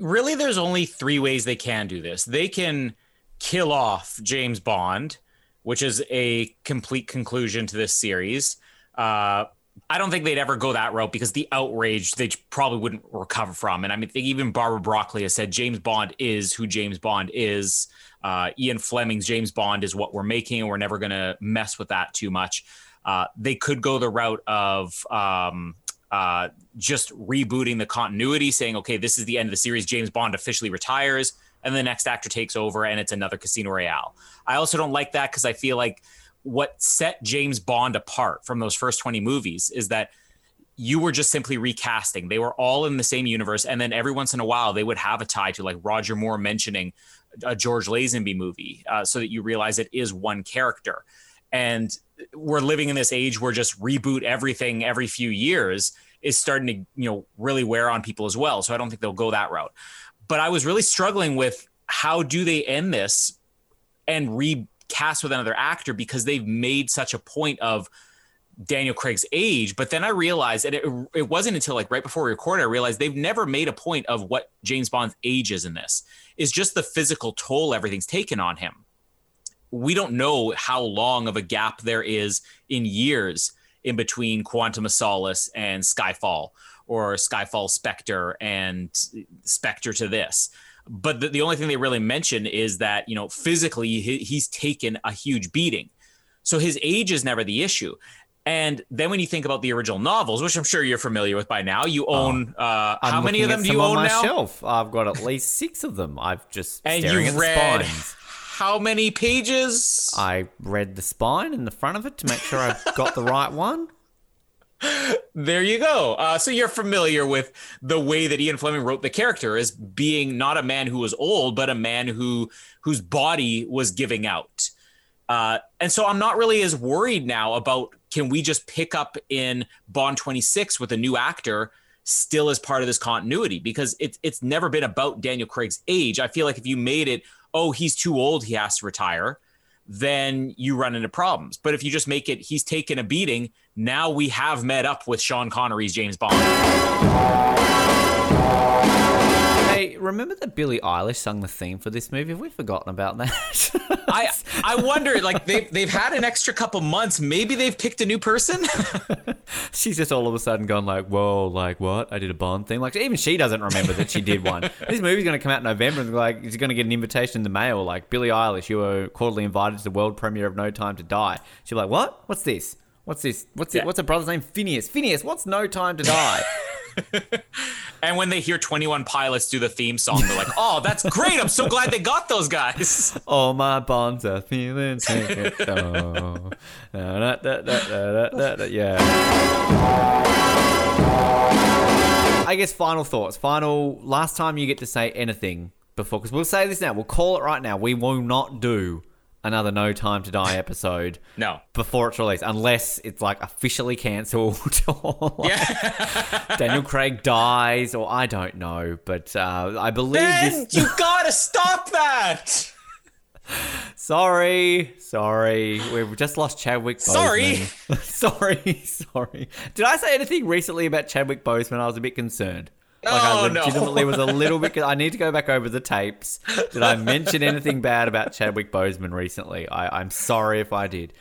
Really, there's only three ways they can do this. They can kill off James Bond, which is a complete conclusion to this series. Uh, I don't think they'd ever go that route because the outrage they probably wouldn't recover from. And I mean, even Barbara Broccoli has said James Bond is who James Bond is. Uh, Ian Fleming's James Bond is what we're making, and we're never going to mess with that too much. Uh, they could go the route of um, uh, just rebooting the continuity, saying, okay, this is the end of the series. James Bond officially retires, and the next actor takes over, and it's another Casino Royale. I also don't like that because I feel like what set James Bond apart from those first 20 movies is that you were just simply recasting. They were all in the same universe, and then every once in a while they would have a tie to like Roger Moore mentioning a George Lazenby movie, uh, so that you realize it is one character. And we're living in this age where just reboot everything every few years is starting to you know really wear on people as well. So I don't think they'll go that route. But I was really struggling with how do they end this and recast with another actor because they've made such a point of Daniel Craig's age. But then I realized, and it, it wasn't until like right before we recorded, I realized they've never made a point of what James Bond's age is in this. Is just the physical toll everything's taken on him. We don't know how long of a gap there is in years in between Quantum of Solace and Skyfall, or Skyfall Spectre and Spectre to this. But the, the only thing they really mention is that, you know, physically he, he's taken a huge beating. So his age is never the issue. And then when you think about the original novels, which I'm sure you're familiar with by now, you own uh, how many of them do you some on own my now? Shelf. I've got at least six of them. I've just And the read spines. how many pages? I read the spine in the front of it to make sure I've got the right one. There you go. Uh, so you're familiar with the way that Ian Fleming wrote the character as being not a man who was old, but a man who whose body was giving out. Uh, and so I'm not really as worried now about can we just pick up in Bond 26 with a new actor still as part of this continuity because it's it's never been about Daniel Craig's age. I feel like if you made it, oh, he's too old, he has to retire, then you run into problems. But if you just make it, he's taken a beating, now we have met up with Sean Connery's James Bond. Hey, remember that Billie Eilish sung the theme for this movie? Have we forgotten about that? I I wonder, like they've they've had an extra couple months. Maybe they've picked a new person. She's just all of a sudden gone like, whoa, like what? I did a Bond thing. Like even she doesn't remember that she did one. this movie's going to come out in November and like, she's going to get an invitation in the mail. Like Billie Eilish, you were quarterly invited to the world premiere of No Time to Die. She'll be like, what? What's this? What's this? What's it? What's a brother's name? Finneas. Finneas. What's No Time to Die? and when they hear Twenty One Pilots do the theme song, they're like, "Oh, that's great! I'm so glad they got those guys." All my bonds are feeling taken. Oh. Da, da, da, yeah. I guess final thoughts. Final last time you get to say anything before, because we'll say this now. We'll call it right now. We will not do another No Time to Die episode No. before it's released, unless it's like officially cancelled or like Daniel Craig dies, or I don't know. But uh, I believe Ben, this. you gotta stop that. Sorry, sorry. We've just lost Chadwick Boseman. Sorry. sorry, sorry. Did I say anything recently about Chadwick Boseman? I was a bit concerned. Like I Oh, no. legitimately was a little bit. I need to go back over the tapes. Did I mention anything bad about Chadwick Boseman recently? I, I'm sorry if I did.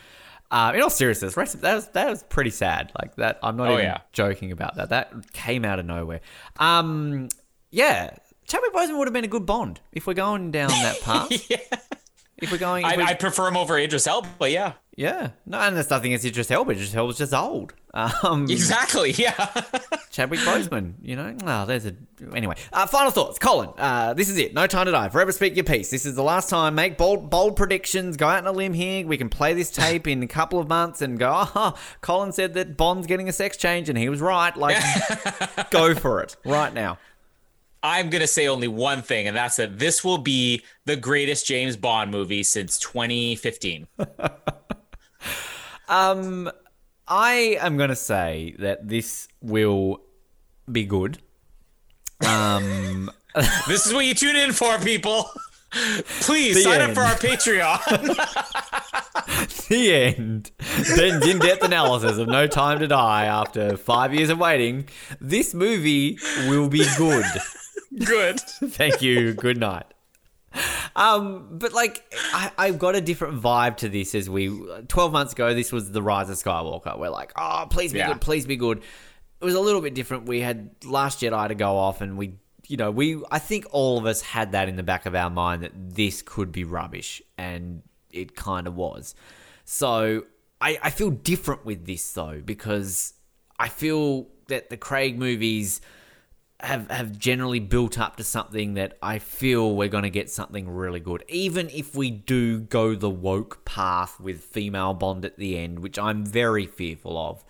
Uh, in all seriousness, rest that was that was pretty sad. Like that, I'm not Oh, even yeah. joking about that. That came out of nowhere. Um, yeah, Chadwick Boseman would have been a good Bond if we're going down that path. If we're going, if I, we- I prefer him over Idris Elba, but yeah, yeah, no, and there's nothing against Idris Elba. Idris Elba's just old. Um, exactly. Yeah. Chadwick Boseman, you know. Oh, there's a anyway. Uh, final thoughts, Colin. Uh, this is it. No time to die. Forever speak your piece. This is the last time. Make bold, bold predictions. Go out on a limb here. We can play this tape in a couple of months and go. Oh, Colin said that Bond's getting a sex change, and he was right. Like, go for it right now. I'm gonna say only one thing, and that's that this will be the greatest James Bond movie since 2015. Um, I am gonna say that this will be good. Um. this is what you tune in for, people. Please The sign end. up for our Patreon. the end. Ben's in-depth analysis of No Time to Die after five years of waiting. This movie will be good. Good. Thank you. Good night. Um, but like, I, I've got a different vibe to this. As we, twelve months ago, this was the Rise of Skywalker. We're like, oh, please be Yeah. good, please be good. It was a little bit different. We had Last Jedi to go off, and we, you know, we. I think all of us had that in the back of our mind that this could be rubbish, and it kind of was. So I, I feel different with this though because I feel that the Craig movies have have generally built up to something that I feel we're going to get something really good. Even if we do go the woke path with female Bond at the end, which I'm very fearful of.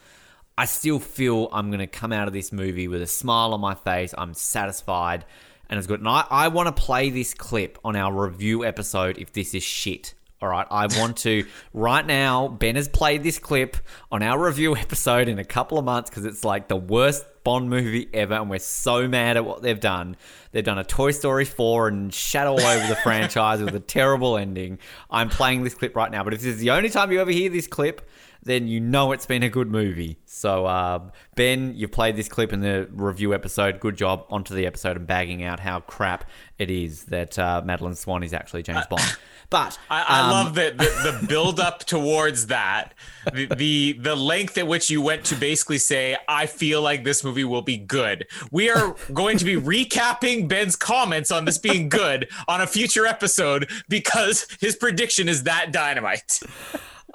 I still feel I'm going to come out of this movie with a smile on my face. I'm satisfied and it's good. And I, I want to play this clip on our review episode if this is shit. All right, I want to right now. Ben has played this clip on our review episode in a couple of months because it's like the worst Bond movie ever, and we're so mad at what they've done. They've done a Toy Story 4 and shat all over the franchise with a terrible ending. I'm playing this clip right now, but if this is the only time you ever hear this clip, then you know it's been a good movie. So, uh, Ben, you've played this clip in the review episode. Good job. Onto the episode and bagging out how crap it is that uh, Madeline Swan is actually James Bond. But I, I um, love the, the, the build up towards that, the, the the length at which you went to basically say, "I feel like this movie will be good." We are going to be recapping Ben's comments on this being good on a future episode because his prediction is that dynamite.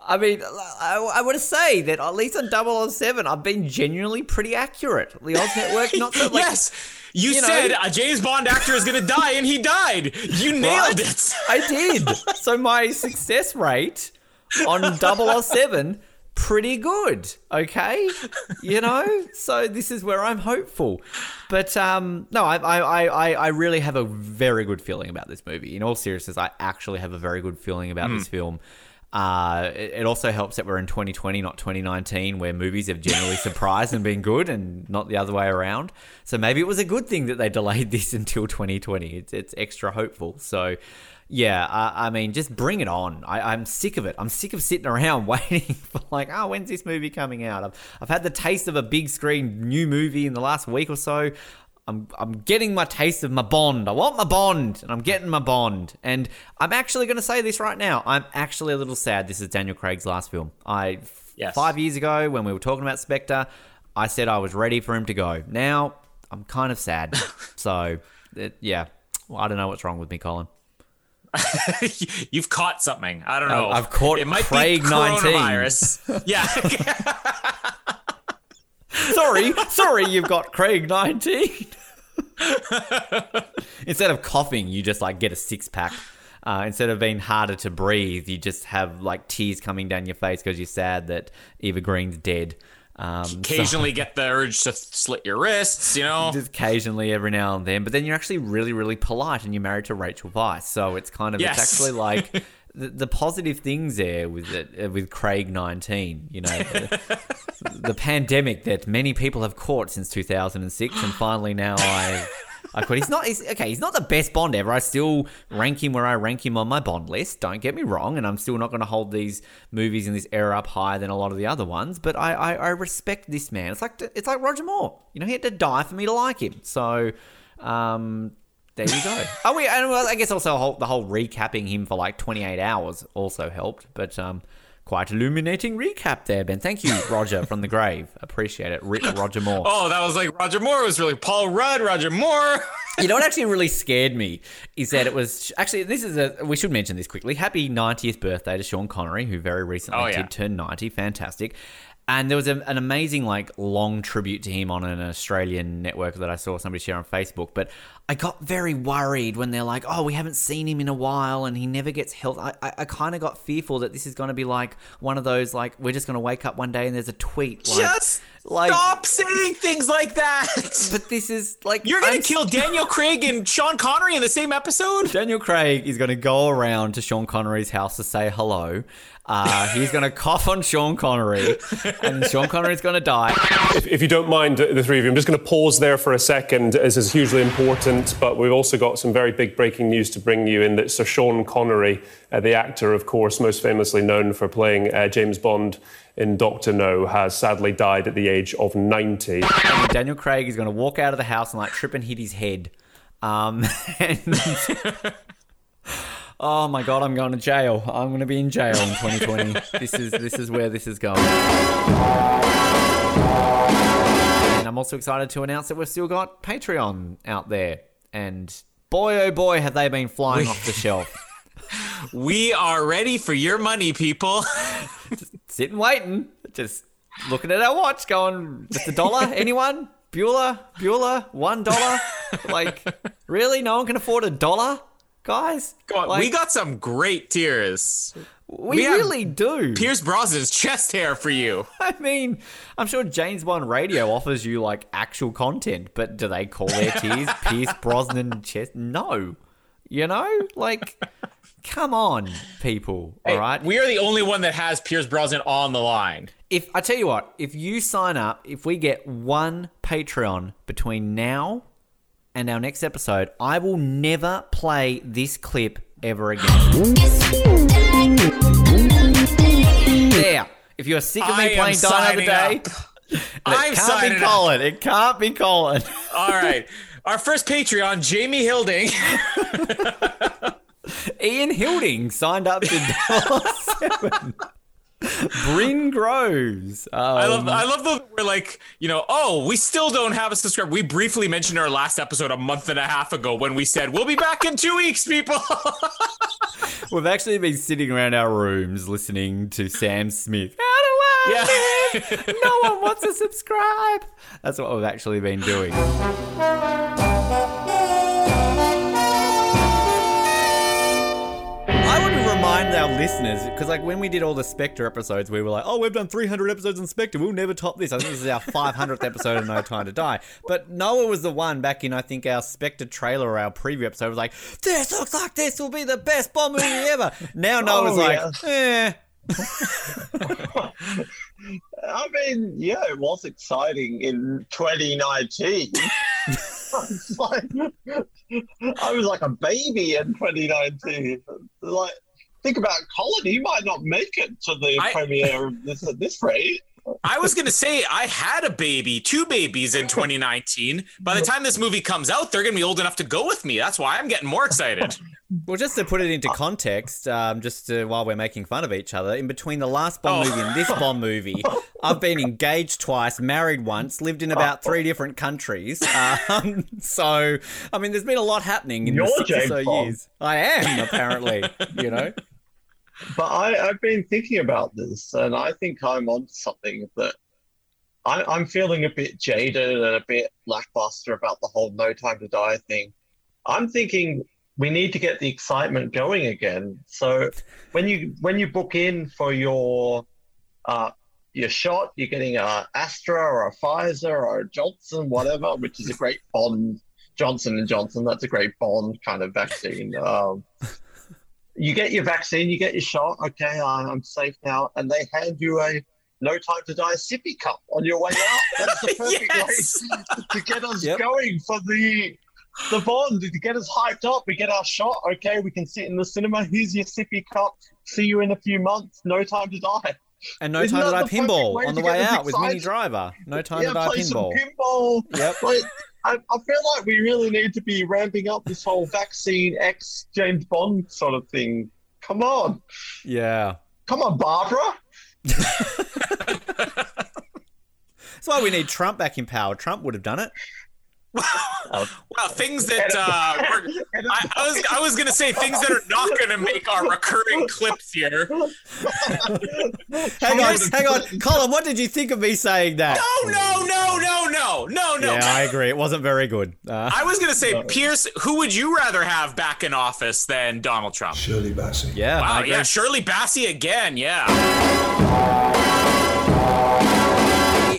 I mean, I, I want to say that at least on 007, I've been genuinely pretty accurate. The Oz Network, not so like. yes, you, you know- said a James Bond actor is going to die, and he died. You nailed Right? it. I did. So my success rate on Double 007 pretty good. Okay, you know. So this is where I'm hopeful. But um, no, I, I I I really have a very good feeling about this movie. In all seriousness, I actually have a very good feeling about this film. Uh, it, it also helps that we're in 2020, not 2019, where movies have generally surprised and been good, and not the other way around. So maybe it was a good thing that they delayed this until 2020. It's it's extra hopeful. So. Yeah, I, I mean, just bring it on. I, I'm sick of it. I'm sick of sitting around waiting for like, oh, when's this movie coming out? I've, I've had the taste of a big screen new movie in the last week or so. I'm, I'm getting my taste of my Bond. I want my Bond, and I'm getting my Bond. And I'm actually going to say this right now. I'm actually a little sad. This is Daniel Craig's last film. I Yes. five years ago when we were talking about Spectre, I said I was ready for him to go. Now I'm kind of sad. so, it, yeah, well, I don't know what's wrong with me, Colin. You've caught something. I don't Oh, know. I've caught it might Craig be 19. coronavirus. yeah. Sorry, sorry, you've got Craig 19. instead of coughing, you just like get a six pack. Uh, instead of being harder to breathe, you just have like tears coming down your face because you're sad that Eva Green's dead. Um, so- Occasionally get the urge to slit your wrists, you know. just occasionally every now and then, but then you're actually really, really polite and you're married to Rachel Weisz. So it's kind of, Yes. it's actually like the, the positive things there with it, uh, with Craig 19, you know, the, the pandemic that many people have caught since 2006. And finally now I, I quit. He's not, he's, okay, he's not the best Bond ever. I still rank him where I rank him on my Bond list. Don't get me wrong. And I'm still not going to hold these movies in this era up higher than a lot of the other ones. But I, I, I respect this man. It's like, it's like Roger Moore. You know, he had to die for me to like him. So, um, there you go. oh, we, and well, I guess also whole, the whole recapping him for like 28 hours also helped. But um, quite illuminating recap there, Ben. Thank you, Roger from the grave. Appreciate it, Ri- Roger Moore. Oh, that was like Roger Moore was really Paul Rudd, Roger Moore. You know what actually really scared me is that it was actually this is a we should mention this quickly. Happy 90th birthday to Sean Connery, who very recently Oh, yeah. did turn 90. Fantastic. And there was a, an amazing like long tribute to him on an Australian network that I saw somebody share on Facebook. But I got very worried when they're like, "Oh, we haven't seen him in a while, and he never gets health." I, I, I kind of got fearful that this is going to be like one of those like we're just going to wake up one day and there's a tweet like, Just like stop saying things like that. But this is like You're gonna I'm kill Daniel Craig and Sean Connery in the same episode? Daniel Craig is going to go around to Sean Connery's house to say hello. Uh, he's going to cough on Sean Connery, and Sean Connery's going to die. If, if you don't mind, the three of you, I'm just going to pause there for a second. This is hugely important, but we've also got some very big breaking news to bring you in that Sir Sean Connery, uh, the actor, of course, most famously known for playing uh, James Bond in Doctor No, has sadly died at the age of 90. Daniel Craig is going to walk out of the house and like trip and hit his head. Um, and oh my god, I'm going to jail. I'm going to be in jail in 2020. this is this is where this is going. And I'm also excited to announce that we've still got Patreon out there. And boy, oh boy, have they been flying off the shelf. We are ready for your money, people. Sitting waiting, just looking at our watch, going, just a dollar? Anyone? Bueller? Bueller? One dollar? like, really? No one can afford a dollar? Guys? God, Like, we got some great tiers. we, we really do. Pierce Brosnan's chest hair for you. I mean, I'm sure James Bond Radio offers you like actual content, but do they call their tiers Pierce Brosnan chest? No. You know, like, come on, people. Hey, all right. We are the only one that has Pierce Brosnan on the line. If I tell you what, if you sign up, if we get one Patreon between now and our next episode, I will never play this clip ever again. there. If you're sick of me I playing Die Another Day, up. I'm it can't be signing up. Colin. It can't be Colin. All right. Our first Patreon, Jamie Hilding. Ian Hilding signed up to Bryn Groves. Um, I love I love the we're like, you know, oh, we still don't have a subscriber. We briefly mentioned our last episode a month and a half ago when we said we'll be back in two weeks, people. We've actually been sitting around our rooms listening to Sam Smith. How do I Yeah. Live? no one wants to subscribe. That's what we've actually been doing. I want to remind our listeners because, like, when we did all the Spectre episodes, we were like, "Oh, we've done 300 episodes on Spectre. We'll never top this." I think this is our 500th episode of No Time to Die. But Noah was the one back in, I think, our Spectre trailer or our preview episode was like, "This looks like this will be the best Bond movie ever." Now Noah's Oh, like, yeah. "Eh." I mean, yeah, it was exciting in 2019. It's like, I was like a baby in 2019. Like, think about Colin. He might not make it to the I- premiere of this at this rate. I was gonna say I had a baby, two babies in 2019. By the time this movie comes out, they're gonna be old enough to go with me. That's why I'm getting more excited. Well, just to put it into context, um, just to, while we're making fun of each other, in between the last Bond Oh. movie and this Bond movie, I've been engaged twice, married once, lived in about three different countries. Um, so, I mean, there's been a lot happening in You're the six James or so Bond. years. I am, apparently, you know? But I, I've been thinking about this, and I think I'm on something that I, I'm feeling a bit jaded and a bit lackluster about the whole No Time to Die thing. I'm thinking we need to get the excitement going again. So when you when you book in for your uh, your shot, you're getting a Astra or a Pfizer or a Johnson, whatever, which is a great Bond Johnson and Johnson. That's a great Bond kind of vaccine. Um, you get your vaccine, you get your shot. Okay, I'm safe now, and they hand you a no time to die sippy cup on your way out. That's the perfect Yes. way to get us Yep. going for the the bond to get us hyped up. We get our shot. Okay, we can sit in the cinema. Here's your sippy cup. See you in a few months. No time to die. And no Isn't time to die pinball on the way out with Minnie? Driver. No time yeah, to die play pinball. some pinball. Yep. Like, I, I feel like we really need to be ramping up this whole vaccine X James Bond sort of thing. Come on. Yeah. Come on, Barbara. That's why we need Trump back in power. Trump would have done it. Well, things that uh, we're, I, I was I was gonna say things that are not gonna make our recurring clips here. Hang on, hang on. Colin, what did you think of me saying that? No, no, no, no, no, no, no. Yeah, I agree. It wasn't very good. Uh, I was gonna say, Pierce, who would you rather have back in office than Donald Trump? Shirley Bassey. yeah, Wow, yeah, Shirley Bassey again, yeah.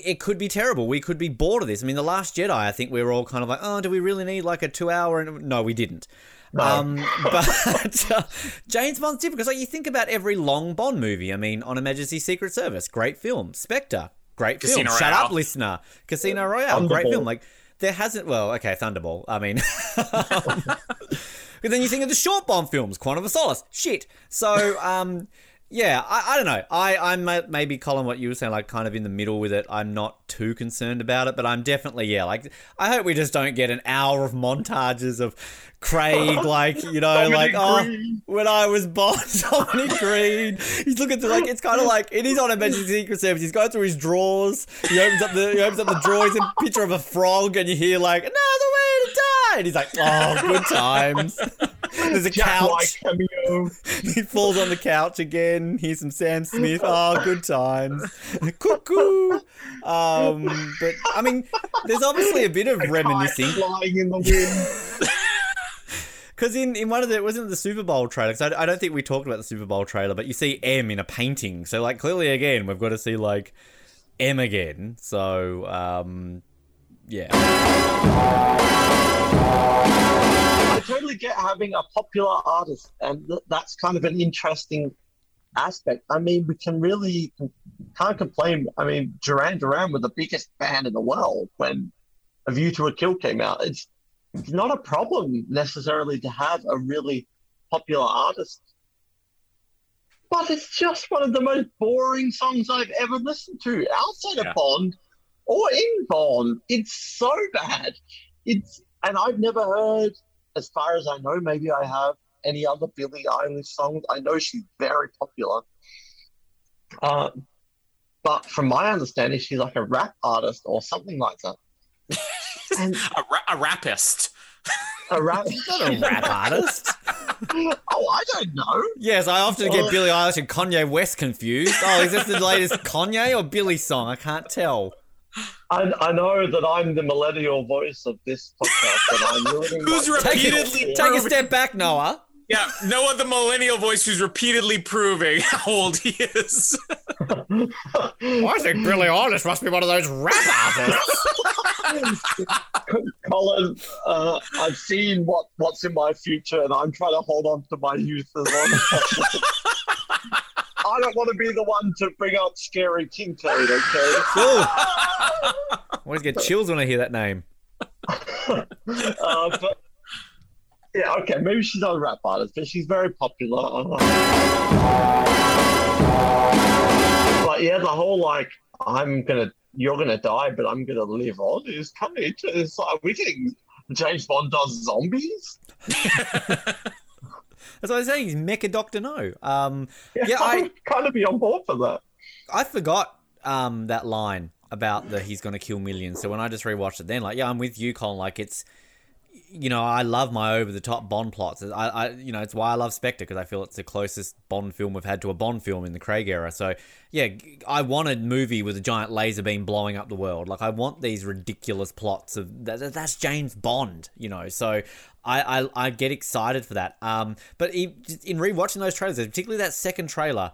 It, it could be terrible. We could be bored of this. I mean, The Last Jedi, I think we were all kind of like, oh, do we really need like a two hour? And no, we didn't. Um, but uh, James Bond's different because like you think about every long Bond movie. I mean, On Her Majesty's Secret Service, great film. Spectre, great film. Casino Shut up, listener. Casino Royale, great film. Like there hasn't. Well, okay, Thunderball. I mean. But then you think of the short Bond films, Quantum of Solace, shit. So, um, yeah, I, I don't know. I, I'm maybe Colin, what you were saying, like kind of in the middle with it. I'm not too concerned about it, but I'm definitely yeah. Like I hope we just don't get an hour of montages of Craig, like you know, like oh, when I was Bond, Dominic Greene. He's looking through like it's kind of like it is on a Magic Secret Service. He's going through his drawers. He opens up the he opens up the drawers, a picture of a frog, and you hear like another way to die. And he's like, oh, good times. There's a Jack couch. He falls on the couch again. Here's some Sam Smith. Oh, good times. Cuckoo. Um, but I mean, there's obviously a bit of reminiscing Flying in the wind. because in, in one of the it wasn't the Super Bowl trailer. 'cause I, I don't think we talked about the Super Bowl trailer, but you see M in a painting. So like clearly again, we've got to see like M again. So um, yeah. I totally get having a popular artist, and th- that's kind of an interesting aspect. I mean, we can really can't complain. I mean, Duran Duran were the biggest band in the world when A View to a Kill came out. It's it's not a problem necessarily to have a really popular artist. But it's just one of the most boring songs I've ever listened to outside Yeah. of Bond or in Bond. It's so bad. It's and I've never heard, as far as I know, maybe I have any other Billie Eilish songs. I know she's very popular. Uh, but from my understanding, she's like a rap artist or something like that. And a, ra- a rapist. a rap, Not a rap artist. oh, I don't know. Yes, I often get Billie Eilish and Kanye West confused. Oh, is this the latest Kanye or Billy song? I can't tell. I, I know that I'm the millennial voice of this podcast, and I'm ruining Who's my- Repeatedly it, take a step back, Noah. Yeah, Noah, the millennial voice who's repeatedly proving how old he is. I think Billie Eilish must be one of those rap artists. Colin, uh, I've seen what, what's in my future, and I'm trying to hold on to my youth as long as possible. I don't want to be the one to bring up Scary King Toad, okay? I always get chills when I hear that name. uh, but yeah, okay, maybe she's not a rap artist, but she's very popular. But yeah, the whole like I'm gonna, you're gonna die, but I'm gonna live on is kind of interesting. It's like, we getting James Bond does zombies? That's what I was saying. He's Mecha Doctor No. Um, Yeah, yeah, I I'm kind of be on board for that. I forgot um, that line about the he's gonna kill millions. So when I just rewatched it, then like, yeah, I'm with you, Colin. Like it's, you know, I love my over the top Bond plots. I, I, you know, it's why I love Spectre because I feel it's the closest Bond film we've had to a Bond film in the Craig era. So yeah, I want a movie with a giant laser beam blowing up the world. Like I want these ridiculous plots of that- that's James Bond, you know. So I, I, I get excited for that. Um, but in in rewatching those trailers, particularly that second trailer.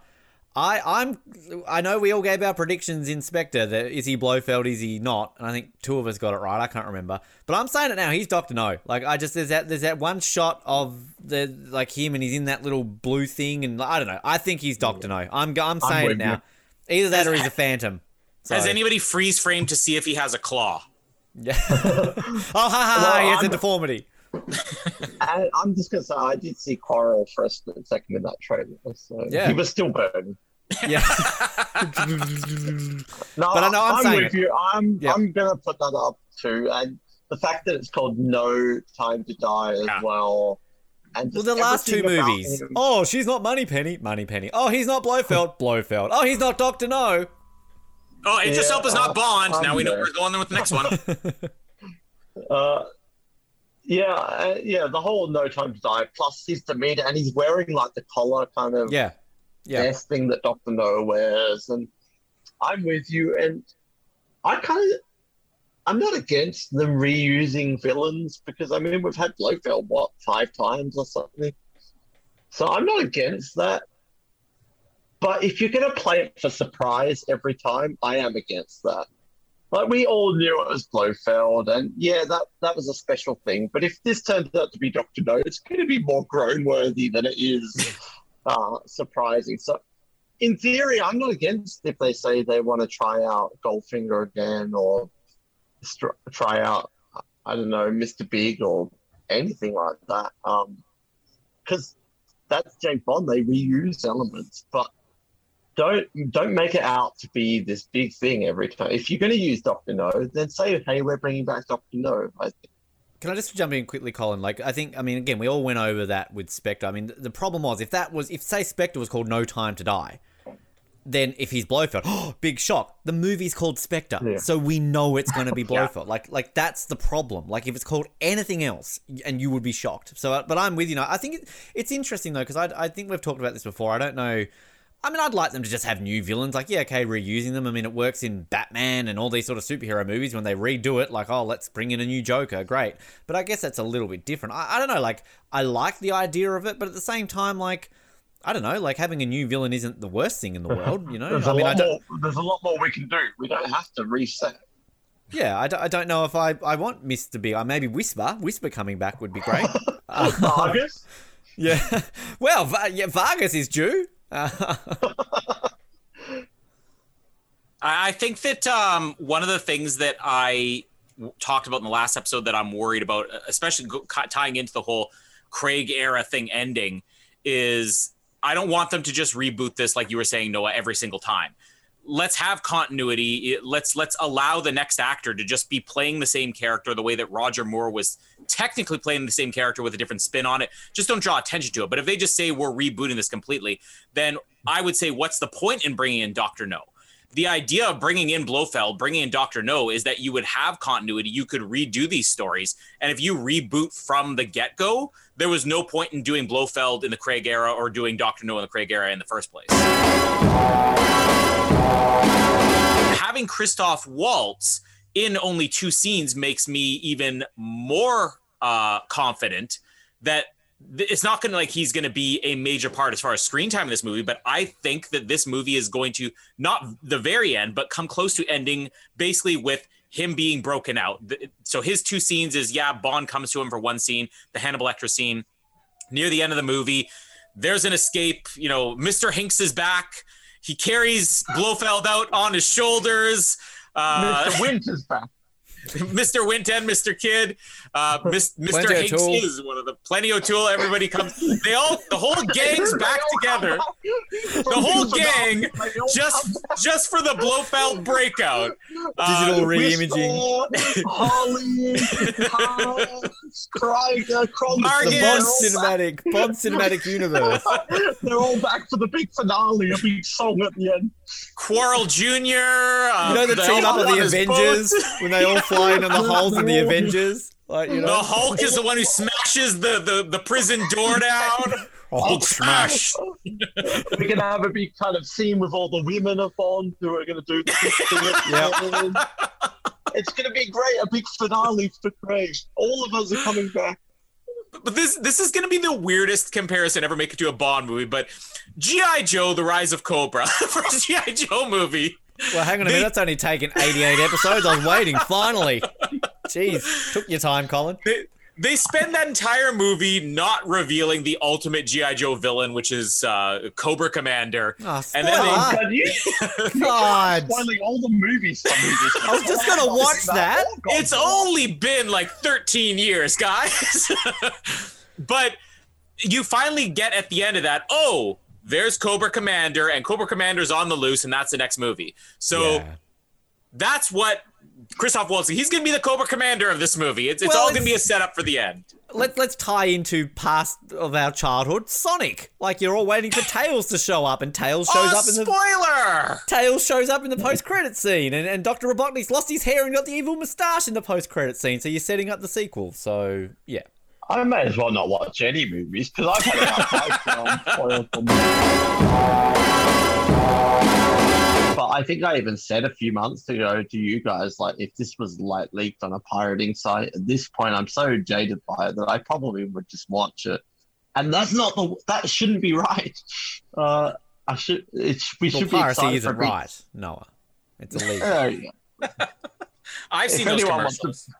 I, I'm I know we all gave our predictions in Spectre that is he Blofeld, is he not? And I think two of us got it right. I can't remember. But I'm saying it now, he's Doctor No. Like I just there's that there's that one shot of the like him and he's in that little blue thing and I don't know. I think he's Doctor No. I'm I'm saying it now. you. Either that or he's a phantom. So, Has anybody freeze framed to see if he has a claw? Yeah. oh ha ha ha, Well, he has a I'm- deformity. I, I'm just gonna say I did see Quarrel for a split second in that trailer. So Yeah. he was still burning. Yeah. No, But I know I'm saying with it. you. I'm Yeah. I'm gonna put that up too, and the fact that it's called No Time to Die as Yeah. well. And Well, the last two movies. him- Oh, she's not Moneypenny. Money Penny. Oh, he's not Blofeld. Blofeld. Oh, he's not Doctor No. Oh, it just Yeah, help is not uh, Bond. now I'm we know there. where we're going with the next one. Uh, yeah, uh, yeah, the whole No Time to Die. Plus his demeanor, and he's wearing like the collar kind of Yeah. Yeah. vest thing that Doctor No wears, and I'm with you. And I kind of, I'm not against them reusing villains because I mean we've had Blofeld what five times or something, so I'm not against that. But if you're gonna play it for surprise every time, I am against that. Like we all knew it was Blofeld, and yeah, that that was a special thing. But if this turns out to be Doctor No, it's going to be more groan worthy than it is uh, surprising. So, in theory, I'm not against if they say they want to try out Goldfinger again or str- try out, I don't know, Mr. Big or anything like that. Because that's James Bond. They reuse elements, but don't don't make it out to be this big thing every time. If you're going to use Doctor No, then say, hey, we're bringing back Doctor No. I think. Can I just jump in quickly, Colin? Like, I think, I mean, again, we all went over that with Spectre. I mean, the problem was if that was, if say Spectre was called No Time to Die, then if he's Blofeld, oh, big shock. The movie's called Spectre, Yeah. so we know it's going to be Blofeld. Like, like that's the problem. Like, if it's called anything else, and you would be shocked. So, uh, but I'm with you. Know, I think it, it's interesting though because I, I think we've talked about this before. I don't know. I mean, I'd like them to just have new villains. Like, yeah, okay, reusing them. I mean, it works in Batman and all these sort of superhero movies when they redo it. Like, oh, let's bring in a new Joker. Great. But I guess that's a little bit different. I, I don't know. Like, I like the idea of it, but at the same time, like, I don't know. Like, having a new villain isn't the worst thing in the world. You know. There's I a mean, I more. There's a lot more we can do. We don't have to reset. Yeah, I don't, I don't know if I I want Mister B. I uh, maybe Whisper. Whisper coming back would be great. Vargas. Yeah. Well, yeah, Vargas is due. I think that um, one of the things that I talked about in the last episode that I'm worried about, especially tying into the whole Craig era thing ending, is I don't want them to just reboot this like you were saying, Noah, every single time. Let's have continuity. Let's let's allow the next actor to just be playing the same character the way that Roger Moore was technically playing the same character with a different spin on it. Just don't draw attention to it. But if they just say we're rebooting this completely, then I would say, what's the point in bringing in Doctor No? the idea of bringing in Blofeld, bringing in Doctor No, is that you would have continuity. You could redo these stories, and if you reboot from the get go, there was no point in doing Blofeld in the Craig era or doing Doctor No in the Craig era in the first place. Having Christoph Waltz in only two scenes makes me even more uh, confident that th- it's not going to like he's going to be a major part as far as screen time in this movie but i think that this movie is going to not the very end but come close to ending basically with him being broken out. So his two scenes is yeah bond comes to him for one scene the hannibal lecter scene near the end of the movie. There's an escape you know mr Hinx is back he carries blofeld out on his shoulders uh, Mr. Winter's back. Mr. Wint and Mr. Kidd, uh, Mis- Mr. Plenty Hanks O'Toole. is one of the Plenty O'Toole. Everybody comes. They all, the whole gang's back together. The whole gang, just just for the Blofeld breakout. Uh, Digital We re-imaging. Holly, Hans, Craig, uh, Cromwell. Marcus. The Bond cinematic, Bond cinematic universe. They're all back for the big finale, a big song at the end. Quarrel Jr. Uh, You know the team up of the Avengers boat. when they all fly in on the holes in the Avengers. Like you The Hulk is the one who smashes the, the, the prison door down. Hulk smash. We're gonna have a big kind of scene with all the women of Bond who are gonna do the big thing at the end. It's gonna be great, a big finale for Craig. All of us are coming back. But this this is going to be the weirdest comparison ever make it to a Bond movie. But GI Joe: The Rise of Cobra, first GI Joe movie. well, hang on a minute. That's only taken 88 episodes. I was waiting. Finally, jeez, took your time, Colin. They, they spend that entire movie not revealing the ultimate GI Joe villain, which is uh, Cobra Commander. Oh, and then they, spoiler. God, you, God, spoiling all the movies. for me this I was just gonna watch that. Oh, God. it's only been like 13 years, guys. but you finally get at the end of that, oh, there's Cobra Commander, and Cobra Commander's on the loose, and that's the next movie. So Yeah. that's what Christoph Waltz. He's going to be the Cobra Commander of this movie. It's, it's Well, all going to be a setup for the end. Let, let's tie into past of our childhood Sonic. Like you're all waiting for Tails to show up, and Tails shows oh, up in the spoiler! Tails shows up in the post-credit scene, and, and Dr. Robotnik's lost his hair and got the evil moustache in the post-credit scene. So you're setting up the sequel. So yeah, I may as well not watch any movies because I've had enough time spoiled for me. But I think I even said a few months ago to you guys, like, if this was like leaked on a pirating site, at this point, I'm so jaded by it that I probably would just watch it. And that's not the that shouldn't be right. Uh, I should it, we well, should be piracy excited isn't for big- right, Noah. It's illegal. There you go. I've If seen those anyone wants commercials.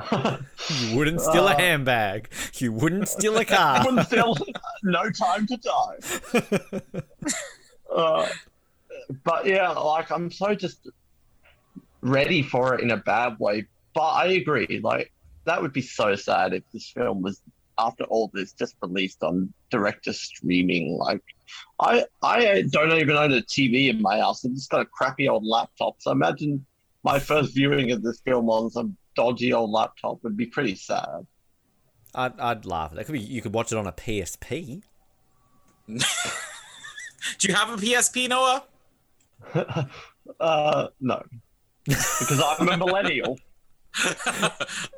you wouldn't steal a Uh, handbag. You wouldn't steal a car. Wouldn't feel no time to die. uh, but yeah, like I'm so just ready for it in a bad way. But I agree, like that would be so sad if this film was after all this just released on director streaming. Like I I don't even own a TV in my house. I've just got a crappy old laptop. So imagine my first viewing of this film on some dodgy old laptop would be pretty sad. I'd, I'd laugh. That could be. You could watch it on a PSP. Do you have a PSP, Noah? Uh, no, because I'm a millennial.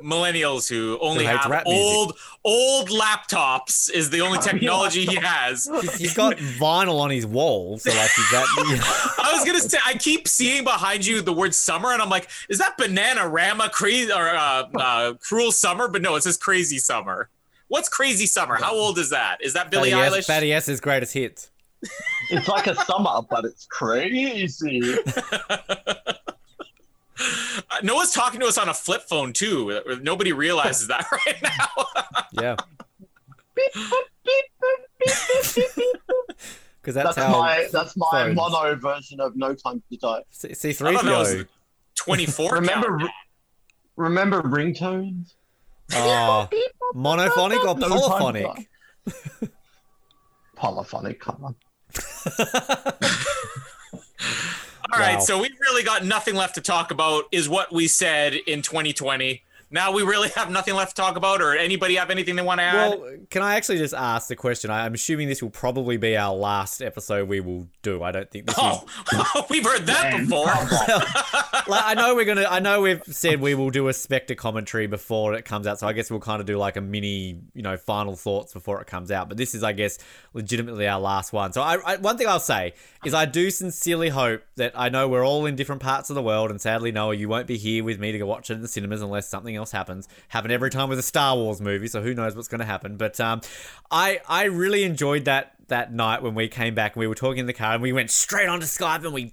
Millennials who only Who hates have rap music. old old laptops is the only technology he has. He's, he's got vinyl on his wall, so like he's that. I was gonna say I keep seeing behind you the word summer, and I'm like, is that Bananarama crazy or uh, uh, cruel summer? But no, it says crazy summer. What's crazy summer? How old is that? Is that Billie Fatty, S, Eilish? Fatty S's greatest hits. It's like a summer, but it's crazy. Uh, Noah's talking to us on a flip phone too. Uh, Nobody realizes that right now. Yeah. Because that's, That's, how my that's my phones- mono version of No Time to Die. C- C3PO. I thought that was 24 Remember, count. remember ringtones? Oh, monophonic or No time to polyphonic? Polyphonic, come on. All right, Wow. so we really got nothing left to talk about, is what we said in 2020. Now we really have nothing left to talk about, or anybody have anything they want to add? Well, can I actually just ask the question? I- I'm assuming this will probably be our last episode we will do. I don't think this is oh, we've heard that before. like, I know we're gonna. I know we've said we will do a Spectre commentary before it comes out, so I guess we'll kind of do like a mini, you know, final thoughts before it comes out. But this is, I guess, legitimately our last one. So I, I one thing I'll say is I do sincerely hope that I know we're all in different parts of the world, and sadly, Noah, you won't be here with me to go watch it in the cinemas unless something else happens. Happen every time with a Star Wars movie, so who knows what's going to happen. But um, I I really enjoyed that that night when we came back and we were talking in the car and we went straight onto Skype and we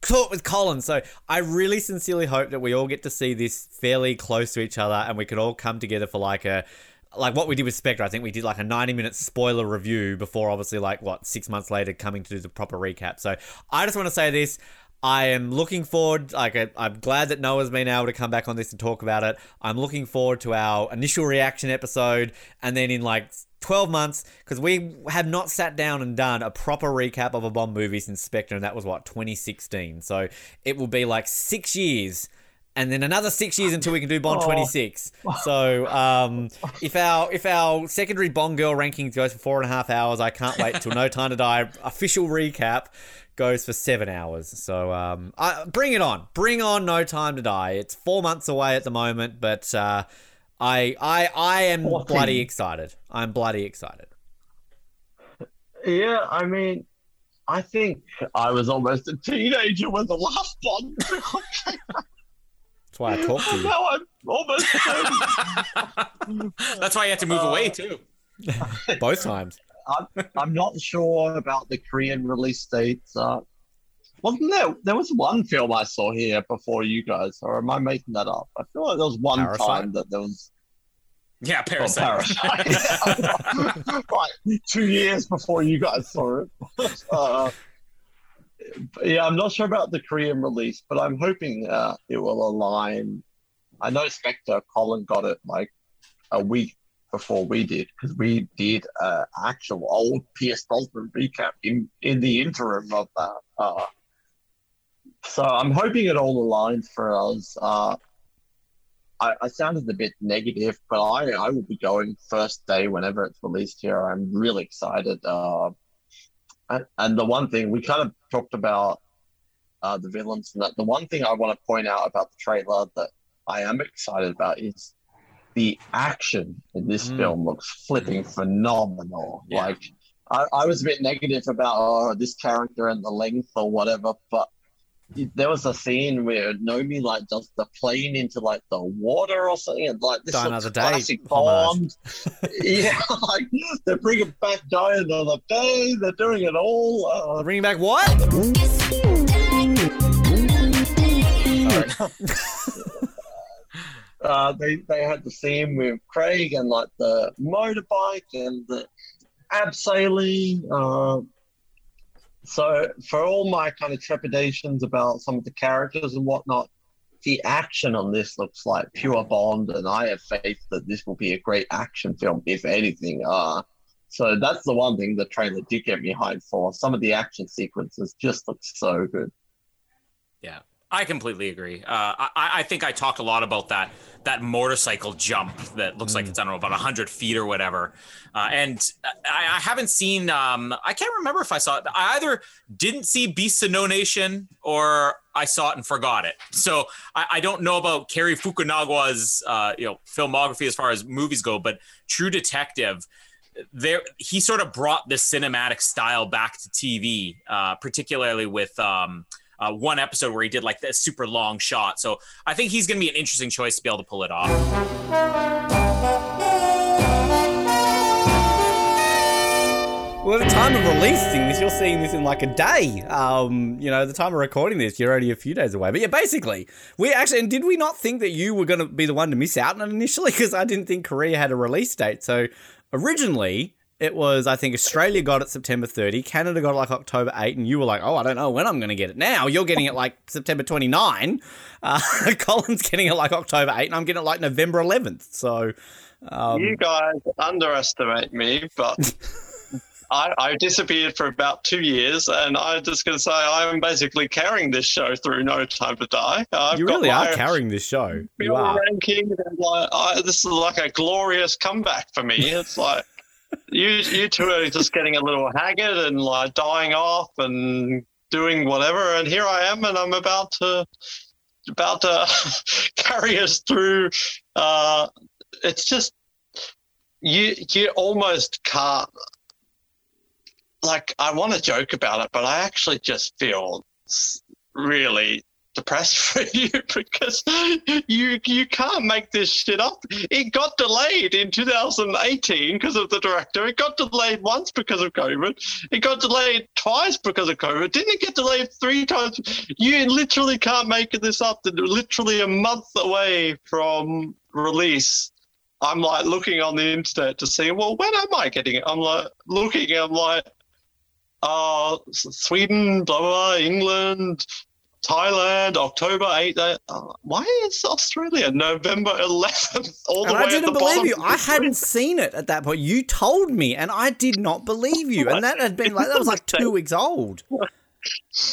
talked with Colin. So I really sincerely hope that we all get to see this fairly close to each other and we could all come together for like a like what we did with Spectre. I think we did like a 90 minute spoiler review before obviously like what six months later coming to do the proper recap. So I just want to say this. I am looking forward. Like I'm glad that Noah's been able to come back on this and talk about it. I'm looking forward to our initial reaction episode, and then in like 12 months, because we have not sat down and done a proper recap of a Bond movie since Spectre, and that was what 2016. So it will be like six years. And then another six years until we can do Bond Oh. 26. So um, if our if our secondary Bond girl rankings goes for four and a half hours, I can't wait till No Time to Die official recap goes for seven hours. So um, I, bring it on, bring on No Time to Die. It's four months away at the moment, but uh, I I I am Fourteen. bloody excited. I'm bloody excited. Yeah, I mean, I think I was almost a teenager when the last Bond. That's why I talk to you. now I'm almost That's why you had to move away too. Both times. I'm, I'm not sure about the Korean release dates. Uh, wasn't there? There was one film I saw here before you guys, or am I making that up? I feel like there was one Parasite? time that there was Yeah, oh, Parasite. Parasite. right, two years before you guys saw it. Uh, yeah, I'm not sure about the Korean release, but I'm hoping uh, it will align. I know Spectre Colin got it like a week before we did because we did uh, actual old Pierce Brosnan recap in in the interim of that. Uh, so I'm hoping it all aligns for us. Uh, I, I sounded a bit negative, but I, I will be going first day whenever it's released here. I'm really excited. Uh, and, and the one thing we kind of talked about uh, the villains and that. The one thing I want to point out about the trailer that I am excited about is the action in this Mm. film looks flipping phenomenal. Yeah. Like I, I was a bit negative about oh, this character and the length or whatever, but there was a scene where Nomi like does the plane into like the water or something, and like this Die looks Another Day classic homage. Bond. yeah, like they're bringing back Die Another Day. They're doing it all. Uh, Bringing back what? uh, they they had the scene with Craig and like the motorbike and the abseiling. Uh, so for all my kind of trepidations about some of the characters and whatnot, the action on this looks like pure Bond, and I have faith that this will be a great action film, if anything. Uh, so that's the one thing the trailer did get me hyped for. Some of the action sequences just look so good. Yeah, I completely agree. Uh, I, I think I talked a lot about that that motorcycle jump that looks like it's I don't know about hundred feet or whatever. Uh, and I, I haven't seen. Um, I can't remember if I saw it. I either didn't see Beasts of No Nation or I saw it and forgot it. So I, I don't know about Cary Fukunagawa's uh, you know filmography as far as movies go, but True Detective. There, he sort of brought this cinematic style back to TV, uh, particularly with um, uh, one episode where he did like this super long shot. So I think he's going to be an interesting choice to be able to pull it off. Well, the time of releasing this, you're seeing this in like a day. Um, you know, the time of recording this, you're only a few days away. But yeah, basically, we actually, and did we not think that you were going to be the one to miss out on it initially? Because I didn't think Korea had a release date. So originally it was I think Australia got it September 30, Canada got it like October 8, and you were like, oh, I don't know when I'm going to get it. Now you're getting it like September 29. Uh, Colin's getting it like October 8, and I'm getting it like November 11th. So. Um, you guys underestimate me, but I, I disappeared for about two years, and I'm just going to say I'm basically carrying this show through No Time to Die. I've you really are carrying this show. You are. ranking. and Like, I, this is like a glorious comeback for me. It's like you you two are just getting a little haggard and like dying off and doing whatever, and here I am, and I'm about to about to carry us through. Uh, it's just you you almost can't like I want to joke about it, but I actually just feel really depressed for you because you you can't make this shit up. It got delayed in 2018 because of the director. It got delayed once because of COVID. It got delayed twice because of COVID. Didn't it get delayed three times? You literally can't make this up. Literally a month away from release. I'm like looking on the internet to see, well, when am I getting it? I'm like looking, I'm like, uh, Sweden, blah, blah, blah, England, Thailand, October 8th. Uh, why is Australia November 11th? All the And way I didn't believe you. I hadn't seen it at that point. You told me, and I did not believe you. And that had been like that was like two weeks old.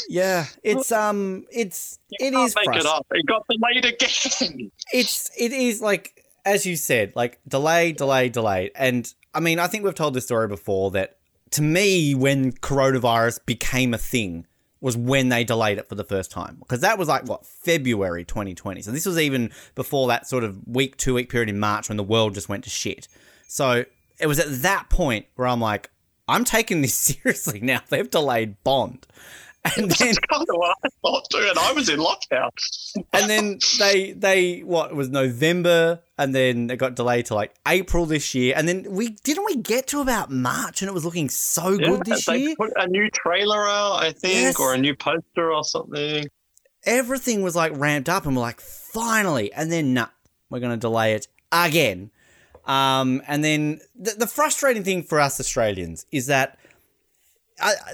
Yeah, it's um, it's it Can't is make it up. It got delayed again. It's it is like as you said, like delay, delay, delay. And I mean, I think we've told this story before that to me, when coronavirus became a thing, was when they delayed it for the first time. Because that was like what February 2020. So this was even before that sort of week, two week period in March when the world just went to shit. So it was at that point where I'm like, I'm taking this seriously now. They've delayed Bond. And then That's kind of what I thought too, and I was in lockdown. and then they they what it was November and then it got delayed to like April this year and then we didn't we get to about March and it was looking so good this they year. put a new trailer out, I think, Yes. or a new poster or something. Everything was like ramped up and we're like finally and then nah, we're gonna delay it again. Um, and then the, the frustrating thing for us Australians is that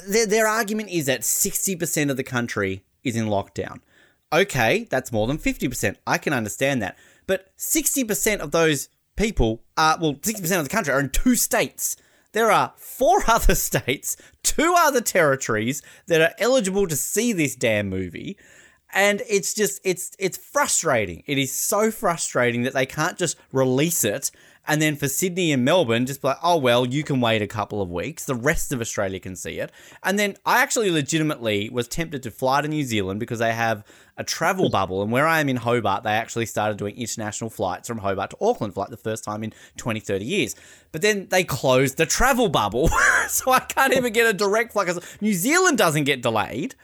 their, their argument is that 60% of the country is in lockdown. Okay, that's more than 50%. I can understand that. But 60% of those people are, well, 60% of the country are in two states. There are four other states, two other territories that are eligible to see this damn movie. And it's just it's it's frustrating. It is so frustrating that they can't just release it and then for Sydney and Melbourne, just be like, oh well, you can wait a couple of weeks. The rest of Australia can see it. And then I actually legitimately was tempted to fly to New Zealand because they have a travel bubble. And where I am in Hobart, they actually started doing international flights from Hobart to Auckland for like the first time in 20, 30 years. But then they closed the travel bubble. so I can't even get a direct flight 'cause New Zealand doesn't get delayed.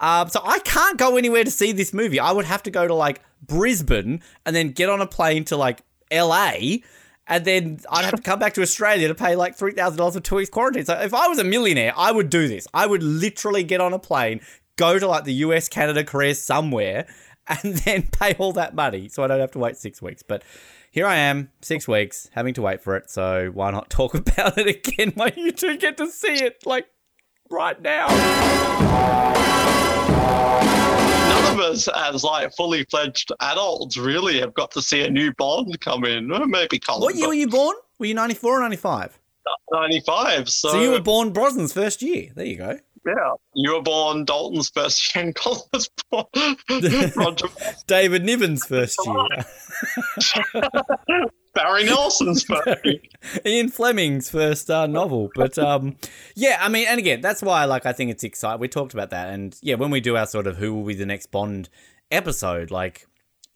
Um, so I can't go anywhere to see this movie. I would have to go to like Brisbane and then get on a plane to like LA, and then I'd have to come back to Australia to pay like three thousand dollars for two weeks quarantine. So if I was a millionaire, I would do this. I would literally get on a plane, go to like the US, Canada, Korea, somewhere, and then pay all that money so I don't have to wait six weeks. But here I am, six weeks, having to wait for it. So why not talk about it again while you two get to see it like right now? Of us, as like fully fledged adults, really have got to see a new Bond come in. Maybe Colin. What year were you born? Were you 94 or 95? 95. So, So, you were born Brosnan's first year. There you go. Yeah, you were born Dalton's first year, and Colin was born Roger David Niven's first year. Barry Nelson's. Ian Fleming's first uh, novel. But um, yeah, I mean, and again, that's why like I think it's exciting. We talked about that, and yeah, when we do our sort of who will be the next Bond episode, like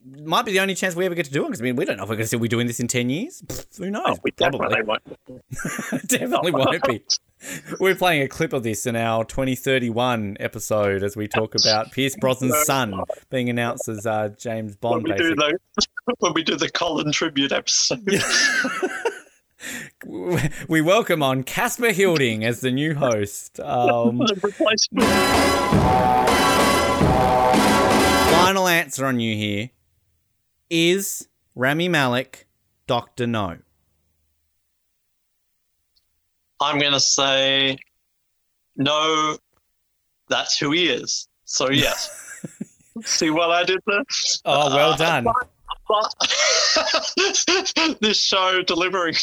might be the only chance we ever get to do it because I mean we don't know if we're going to still be doing this in ten years. Pfft, Who knows? Oh, we definitely won't. Definitely won't be. We're playing a clip of this in our 2031 episode as we talk about Pierce Brosnan's son being announced as uh, James When Bond. we, do Basically. the, when we do the Colin tribute episode. we welcome on Casper Hilding as the new host. Um, final answer on you here is Rami Malek, Doctor No. I'm going to say no. That's who he is. So yes. See what I did there? Oh, well Uh, done. but- but this show delivering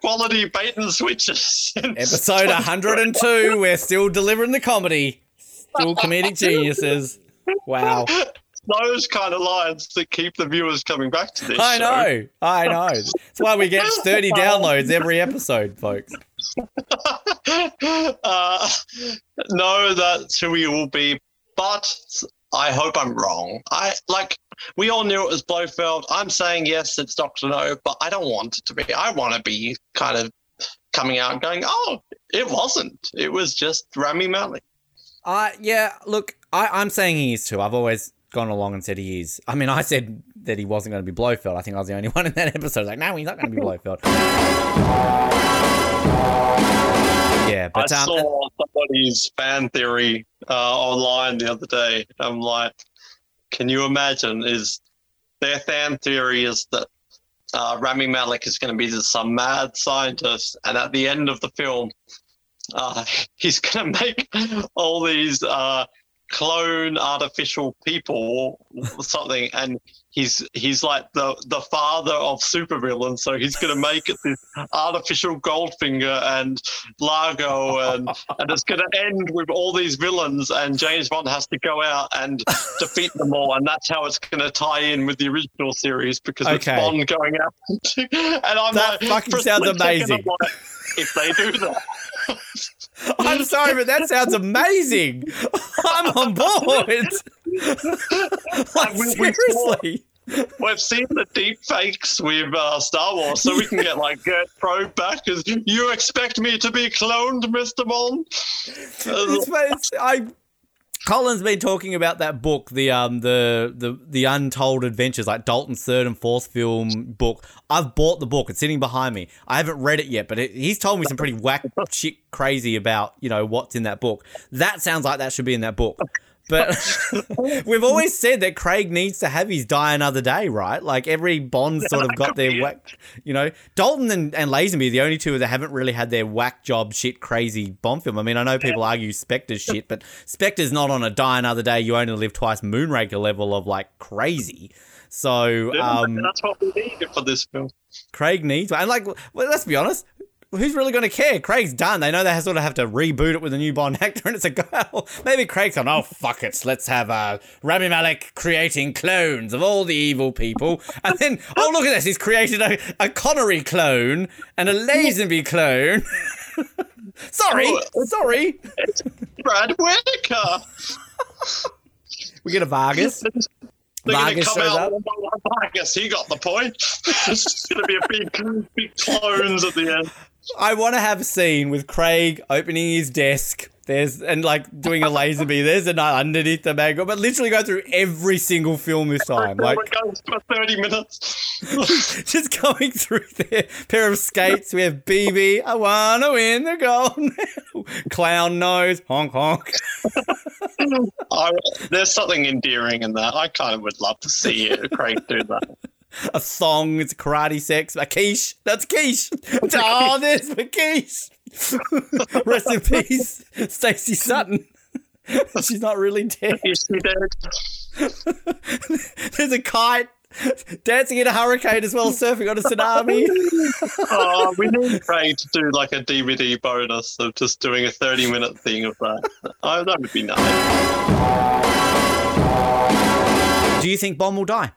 quality bait and switches. Episode 102. We're still delivering the comedy. Still comedic geniuses. Wow. Those kind of lines that keep the viewers coming back to this. I show. know. I know. That's why we get 30 downloads every episode, folks. uh, no, that's who he will be, but I hope I'm wrong. I like we all knew it was Blofeld. I'm saying yes, it's Doctor No, but I don't want it to be. I want to be kind of coming out and going, oh, it wasn't. It was just Rami Malek. Uh, yeah, look, I, I'm saying he is too. I've always gone along and said he is. I mean, I said that he wasn't going to be Blofeld. I think I was the only one in that episode. Like, no, he's not going to be Blofeld. Yeah, but I um, saw somebody's fan theory uh, online the other day. I'm like, can you imagine? Is their fan theory is that uh, Rami Malek is going to be some mad scientist, and at the end of the film, uh, he's going to make all these uh, clone artificial people or something, and he's he's like the the father of supervillains, so he's going to make it this artificial Goldfinger and Largo, and and it's going to end with all these villains, and James Bond has to go out and defeat them all, and that's how it's going to tie in with the original series because Okay. it's Bond going out. and I'm That like, fucking sounds amazing. like, if they do that. I'm sorry, but that sounds amazing. I'm on board. like, we- we saw- seriously. We've seen the deep fakes with uh, Star Wars, so we can get like Gert Fröbe back. As you expect me to be cloned, Mister Bond? I Colin's been talking about that book, the um the the the Untold Adventures, like Dalton's third and fourth film book. I've bought the book; it's sitting behind me. I haven't read it yet, but it, he's told me some pretty whack shit, crazy about you know what's in that book. That sounds like that should be in that book. But we've always said that Craig needs to have his die another day, right? Like every Bond sort of got their whack, you know. Dalton and, and Lazenby are the only two that haven't really had their whack job shit crazy Bond film. I mean, I know people argue Spectre's shit, but Spectre's not on a die another day, you only live twice Moonraker level of like crazy. So um, that's what we needed for this film. Craig needs, and like, well, let's be honest. Who's really going to care? Craig's done. They know they sort of have to reboot it with a new Bond actor, and it's a girl. Maybe Craig's gone. Oh fuck it, let's have uh, Rami Malek creating clones of all the evil people, and then oh look at this, he's created a, a Connery clone and a Lazenby clone. sorry, sorry. Brad Whitaker. We get a Vargas. They're going to Vargas come out. up. one by one. I guess he got the point. it's just going to be a big, big clones at the end. I want to have a scene with Craig opening his desk. There's and like doing a Lazenby. There's a night underneath the mango, but literally go through every single film this oh time. Like for thirty minutes. just going through their pair of skates. We have BB. I wanna win the gold. Clown nose. Honk honk. I, there's something endearing in that. I kind of would love to see it, Craig do that. A thong. It's karate sex. A quiche. That's quiche. Oh, ah, there's the quiche. Rest in peace, Stacey Sutton. She's not really dead? There's a kite dancing in a hurricane as well, surfing on a tsunami. oh, we need Craig to do like a DVD bonus of just doing a 30 minute thing of that. Oh, that would be nice. Do you think Bond will die?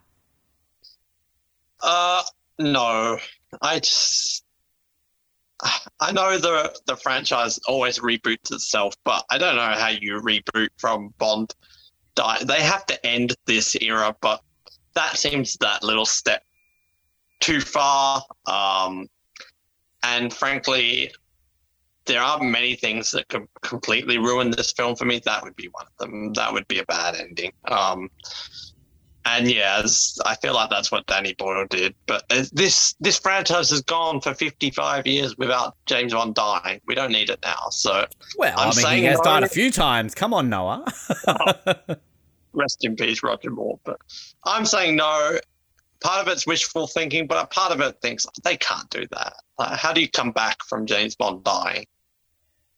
Uh, no. I just. I know the the franchise always reboots itself, but I don't know how you reboot from Bond. Die. They have to end this era, but that seems that little step too far. Um, and frankly, there are many things that could completely ruin this film for me. That would be one of them. That would be a bad ending. Um, and yeah, I feel like that's what Danny Boyle did. But this this franchise has gone for 55 years without James Bond dying. We don't need it now. So Well, I'm i mean, he has no. died a few times. Come on, Noah. rest in peace, Roger Moore. But I'm saying no. part of it's wishful thinking, but a part of it thinks they can't do that. Like, how do you come back from James Bond dying?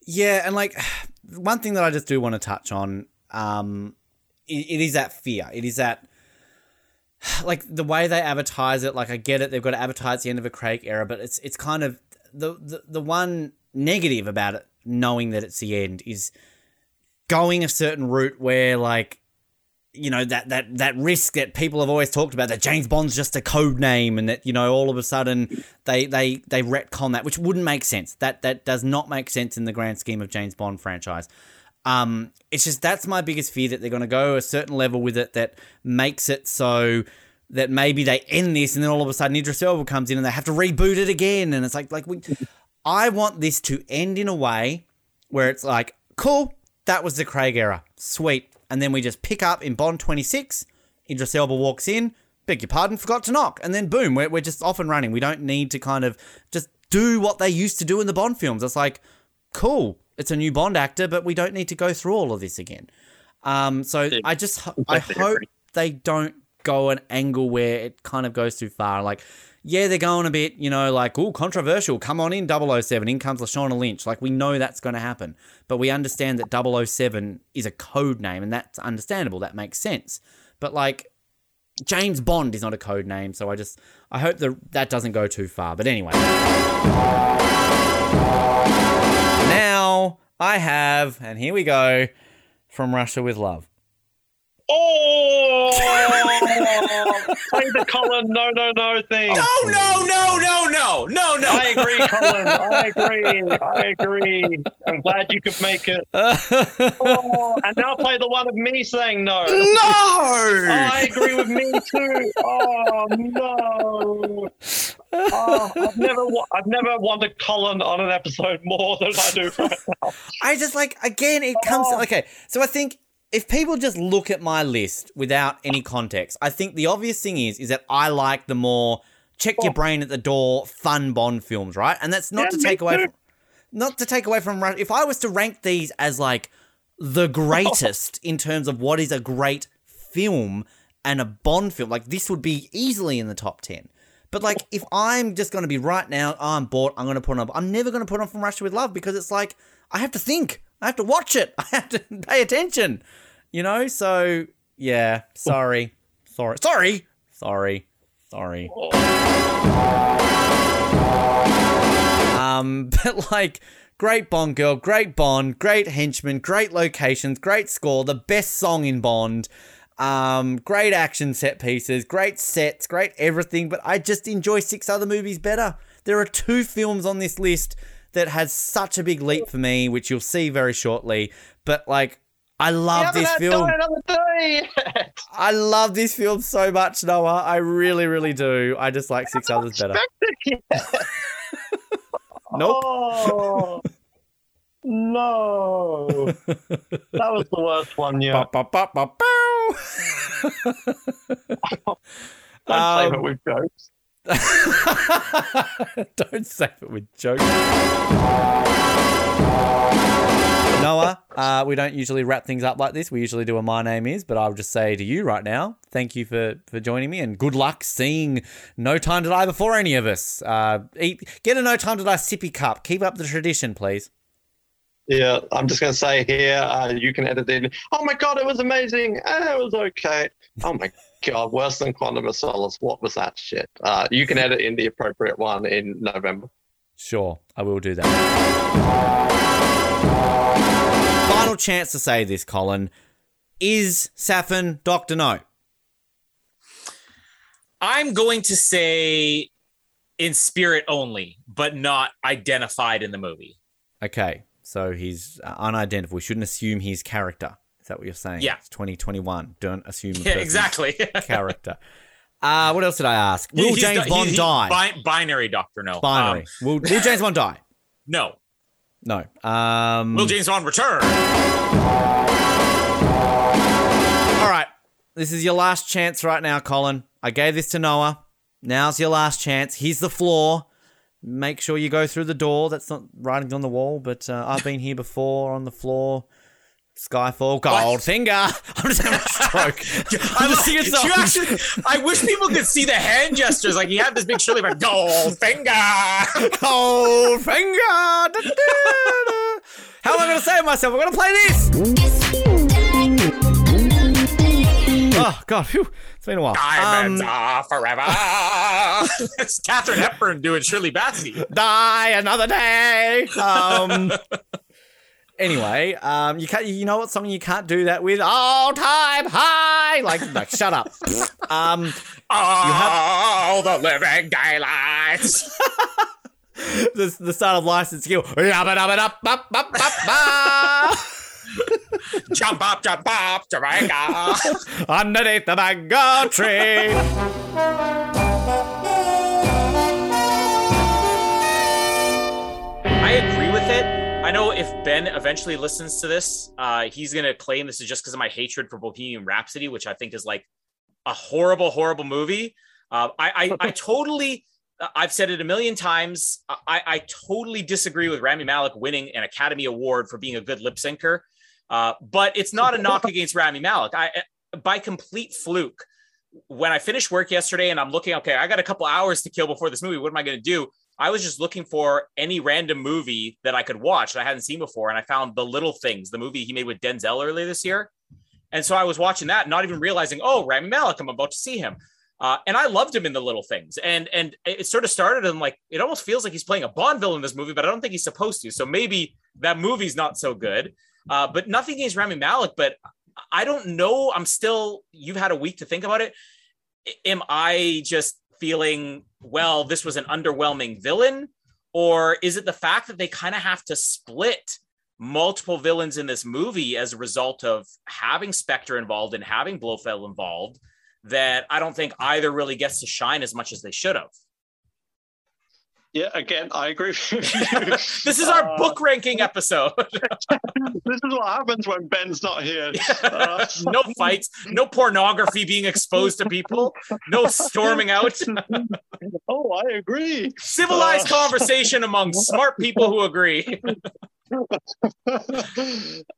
Yeah, and like one thing that I just do want to touch on, um, it, it is that fear. It is that like the way they advertise it. Like I get it, they've got to advertise the end of a Craig era, but it's it's kind of the the, the one negative about it, knowing that it's the end, is going a certain route where like you know that that that risk that people have always talked about that James Bond's just a code name and that you know all of a sudden they they they retcon that which wouldn't make sense that that does not make sense in the grand scheme of James Bond franchise um it's just that's my biggest fear that they're going to go a certain level with it that makes it so that maybe they end this and then all of a sudden Idris Elba comes in and they have to reboot it again and it's like like we I want this to end in a way where it's like cool that was the Craig era sweet and then we just pick up in Bond 26. Idris Elba walks in, beg your pardon, forgot to knock, and then boom, we're, we're just off and running. We don't need to kind of just do what they used to do in the Bond films. It's like, cool, it's a new Bond actor, but we don't need to go through all of this again. Um, so I just I hope they don't go an angle where it kind of goes too far. Like, yeah, they're going a bit, you know, like, oh, controversial. Come on in, 007. In comes Lashana Lynch. Like, we know that's going to happen. But we understand that 007 is a code name, and that's understandable. That makes sense. But, like, James Bond is not a code name. So I just, I hope that that doesn't go too far. But anyway. I have, and here we go, from Russia with Love. Oh, play the Colin no no no thing. No, oh, no, no, no, no, no, no. I agree, Colin. I agree. I agree. I'm glad you could make it. Oh, and now play the one of me saying no. No. I agree with me too. Oh no. Oh, I've never, wa- I've never wanted Colin on an episode more than I do right now. I just like again it comes oh. okay. So I think if people just look at my list without any context, I think the obvious thing is is that I like the more check your oh. brain at the door fun Bond films, right? And that's not Yeah, to take away from not to take away from if I was to rank these as like the greatest in terms of what is a great film and a Bond film, like this would be easily in the top 10. But like if I'm just going to be right now, oh, I'm bored, I'm going to put on I'm never going to put on From Russia with Love because it's like I have to think. I have to watch it. I have to pay attention. You know? So, yeah, sorry. Sorry. Sorry. Sorry. Sorry. Um, but like, great Bond girl, great Bond, great henchman, great locations, great score, the best song in Bond, um, great action set pieces, great sets, great everything. But I just enjoy six other movies better. There are two films on this list that has such a big leap for me, which you'll see very shortly. But like, I love this film. time another day yet. I love this film so much, Noah. I really, really do. I just like six others better. Nope. Oh, no. That was the worst one yet. Ba, ba, ba, ba. Don't Um, it with jokes. Don't save it with jokes. Noah, uh, we don't usually wrap things up like this. We usually do a My Name Is, but I'll just say to you right now, thank you for, for joining me and good luck seeing No Time to Die before any of us. Uh, eat, get a No Time to Die sippy cup. Keep up the tradition, please. Yeah, I'm just going to say here, uh, you can edit in. Oh my god, it was amazing. And it was okay. Oh my god, worse than Quantum of Solace. What was that shit? Uh, you can edit in the appropriate one in November. Sure, I will do that. Final chance to say this, Colin. Is Safin Dr. No? I'm going to say in spirit only, but not identified in the movie. Okay, so he's uh, unidentified. We shouldn't assume his character. Is that what you're saying? Yeah. It's 2021. Don't assume Yeah, exactly. character. Uh, what else did I ask? Will He's James di- Bond he's- die? bi- binary Doctor No. Binary. Um, will, will James Bond die? no. No. Um, Will James Bond return? All right. This is your last chance right now, Colin. I gave this to Noah. Now's your last chance. Here's the floor. Make sure you go through the door. That's not writing on the wall, but uh, I've been here before on the floor. Skyfall, Goldfinger. I'm just having a stroke. I'm just singing You songs. actually- I wish people could see the hand gestures. Like you have this big Shirley finger. Goldfinger. Da-da-da. How am I going to save myself? I'm going to play this. Oh God, phew. it's been a while. Diamonds Um, are forever. it's Katharine Hepburn doing Shirley Bassey. die another day. Um. Anyway, um, you can't. You know what song you can't do that with? All time high. Like, like, shut up. Um, All the living daylights. the the start of License Kill. Yabba dabba dup, bup, bup, bup, jump up, jump up, Jamaica. Underneath the mango tree. if Ben eventually listens to this, uh, he's gonna claim this is just because of my hatred for Bohemian Rhapsody, which I think is like a horrible, horrible movie. Uh, I, I, I totally, I've said it a million times. I, I totally disagree with Rami Malek winning an Academy Award for being a good lip syncer. Uh, but it's not a knock against Rami Malek. I, by complete fluke, when I finished work yesterday and I'm looking, okay, I got a couple hours to kill before this movie. What am I going to do? I was just looking for any random movie that I could watch that I hadn't seen before. And I found The Little Things, the movie he made with Denzel earlier this year. And so I was watching that, not even realizing, oh, Rami Malek, I'm about to see him. Uh, and I loved him in The Little Things. And and it sort of started and like, it almost feels like he's playing a Bond villain in this movie, but I don't think he's supposed to. So maybe that movie's not so good. Uh, but nothing against Rami Malek, but I don't know. I'm still, you've had a week to think about it. Am I just feeling, well, this was an underwhelming villain? Or is it the fact that they kind of have to split multiple villains in this movie as a result of having Spectre involved and having Blofeld involved that I don't think either really gets to shine as much as they should have? Yeah, again, I agree. with you. This is our Uh, book ranking episode. This is what happens when Ben's not here. Uh, no fights, no pornography being exposed to people, no storming out. oh, I agree. Civilized Uh, conversation among smart people who agree.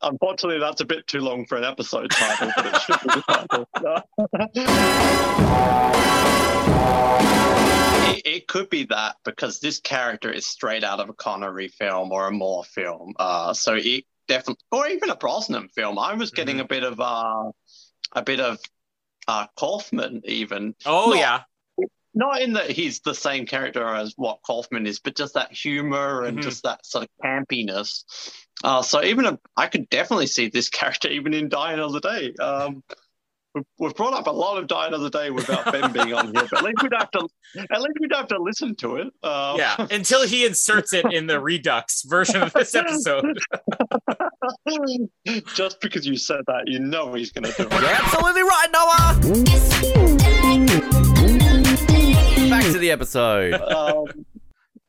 Unfortunately, that's a bit too long for an episode title, but it should be the title. It, could be that because this character is straight out of a Connery film or a Moore film. Uh, so it definitely, or even a Brosnan film. I was getting a bit of uh, a bit of uh, Kaufman even. Oh Not- yeah. not in that he's the same character as what Kaufman is, but just that humor and Mhm. just that sort of campiness. Uh, so even a, I could definitely see this character even in Die Another Day. Um, we've, we've brought up a lot of Die Another Day without Ben being on here, but at least we'd have to at least we'd have to listen to it. Uh, Yeah, until he inserts it in the Redux version of this episode. just because you said that, you know he's going to do it. You're absolutely right, Noah. Back to the episode. um,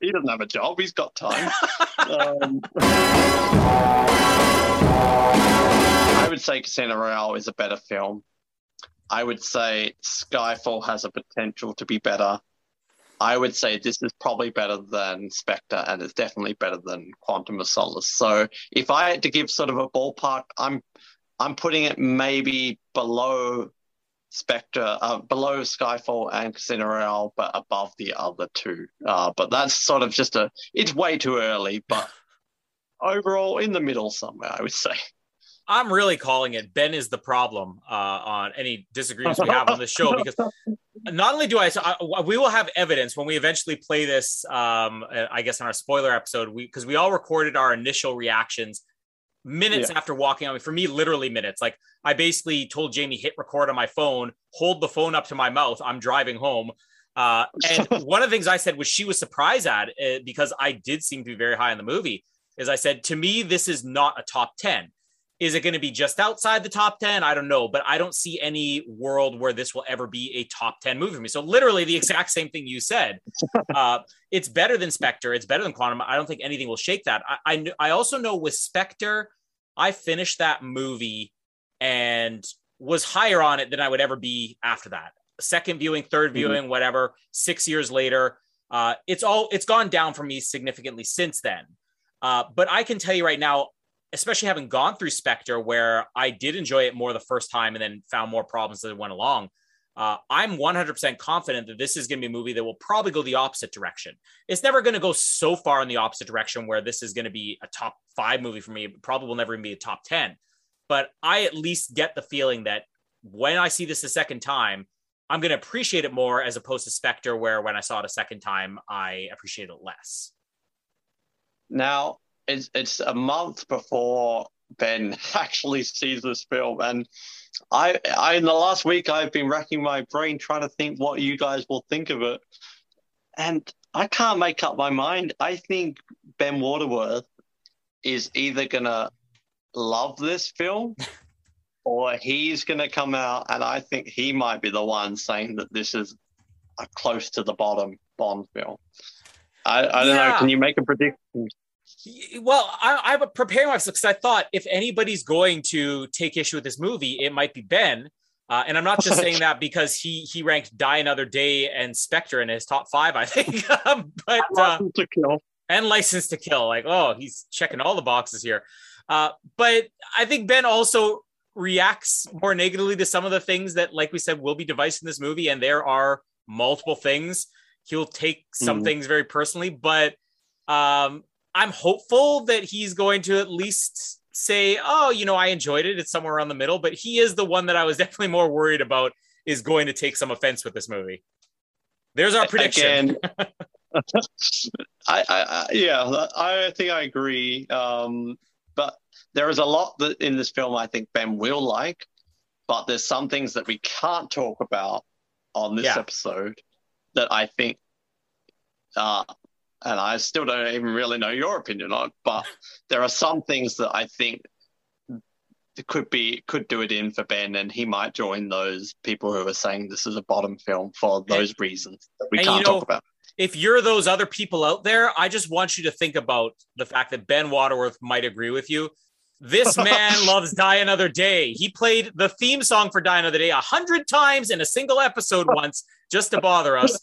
he doesn't have a job. He's got time. um, I would say Casino Royale is a better film. I would say Skyfall has a potential to be better. I would say this is probably better than Spectre, and it's definitely better than Quantum of Solace. So, if I had to give sort of a ballpark, I'm I'm putting it maybe below Spectre, uh, below Skyfall and Casino Royale, but above the other two. Uh, but that's sort of just a, it's way too early, but overall in the middle somewhere, I would say. I'm really calling it Ben is the problem uh, on any disagreements we have on this show because not only do I, so I, we will have evidence when we eventually play this. Um, I guess on our spoiler episode, we because we all recorded our initial reactions minutes Yeah. after walking on. For me, literally minutes. Like I basically told Jamie hit record on my phone, hold the phone up to my mouth. I'm driving home. Uh, and one of the things I said was she was surprised at uh, because I did seem to be very high in the movie. Is I said to me, this is not a top 10. Is it going to be just outside the top 10? I don't know, but I don't see any world where this will ever be a top 10 movie for me. So, literally, the exact same thing you said. Uh, it's better than Spectre. It's better than Quantum. I don't think anything will shake that. I, I, I also know with Spectre, I finished that movie and was higher on it than I would ever be after that. Second viewing, 3rd viewing, whatever. Six years later, uh, it's all it's gone down for me significantly since then. Uh, but I can tell you right now, especially having gone through Spectre, where I did enjoy it more the first time and then found more problems as it went along. Uh, I'm 100% confident that this is going to be a movie that will probably go the opposite direction. It's never going to go so far in the opposite direction where this is going to be a top five movie for me. It probably will never even be a top 10. But I at least get the feeling that when I see this a second time, I'm going to appreciate it more as opposed to Spectre, where when I saw it a second time, I appreciate it less. Now, it's, it's a month before Ben actually sees this film. And I, I, in the last week, I've been racking my brain trying to think what you guys will think of it. And I can't make up my mind. I think Ben Waterworth is either going to love this film or he's going to come out and I think he might be the one saying that this is a close to the bottom Bond film. I, I don't Yeah. know. Can you make a prediction? Well, I, I'm preparing myself because I thought if anybody's going to take issue with this movie, it might be Ben. Uh, and I'm not just saying that because he he ranked Die Another Day and Spectre in his top five, I think. but uh, to kill. and License to Kill, like oh, he's checking all the boxes here. Uh, but I think Ben also reacts more negatively to some of the things that, like we said, will be devised in this movie, and there are multiple things. He'll take some Mhm. things very personally, but um, I'm hopeful that he's going to at least say, "Oh, you know, I enjoyed it. It's somewhere around the middle." But he is the one that I was definitely more worried about is going to take some offense with this movie. There's our prediction. Again, I, I, I, yeah, I think I agree. Um, but there is a lot that in this film I think Ben will like, but there's some things that we can't talk about on this Yeah. episode that I think, uh, and I still don't even really know your opinion on, but there are some things that I think could be could do it in for Ben, and he might join those people who are saying this is a bottom film for those reasons that we can't you know, talk about. if you're those other people out there, I just want you to think about the fact that Ben Waterworth might agree with you. This man loves Die Another Day. He played the theme song for Die Another Day a hundred times in a single episode once just to bother us.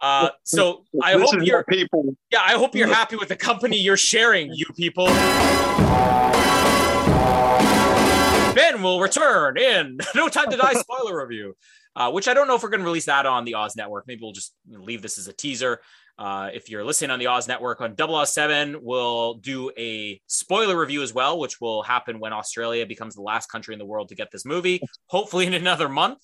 Uh, so I This hope you're people. yeah, I hope you're happy with the company you're sharing, you people. Ben will return in No Time to Die spoiler review, uh, which I don't know if we're going to release that on the Oz Network. Maybe we'll just leave this as a teaser. Uh, if you're listening on the Oz Network on 007, we'll do a spoiler review as well, which will happen when Australia becomes the last country in the world to get this movie, hopefully in another month.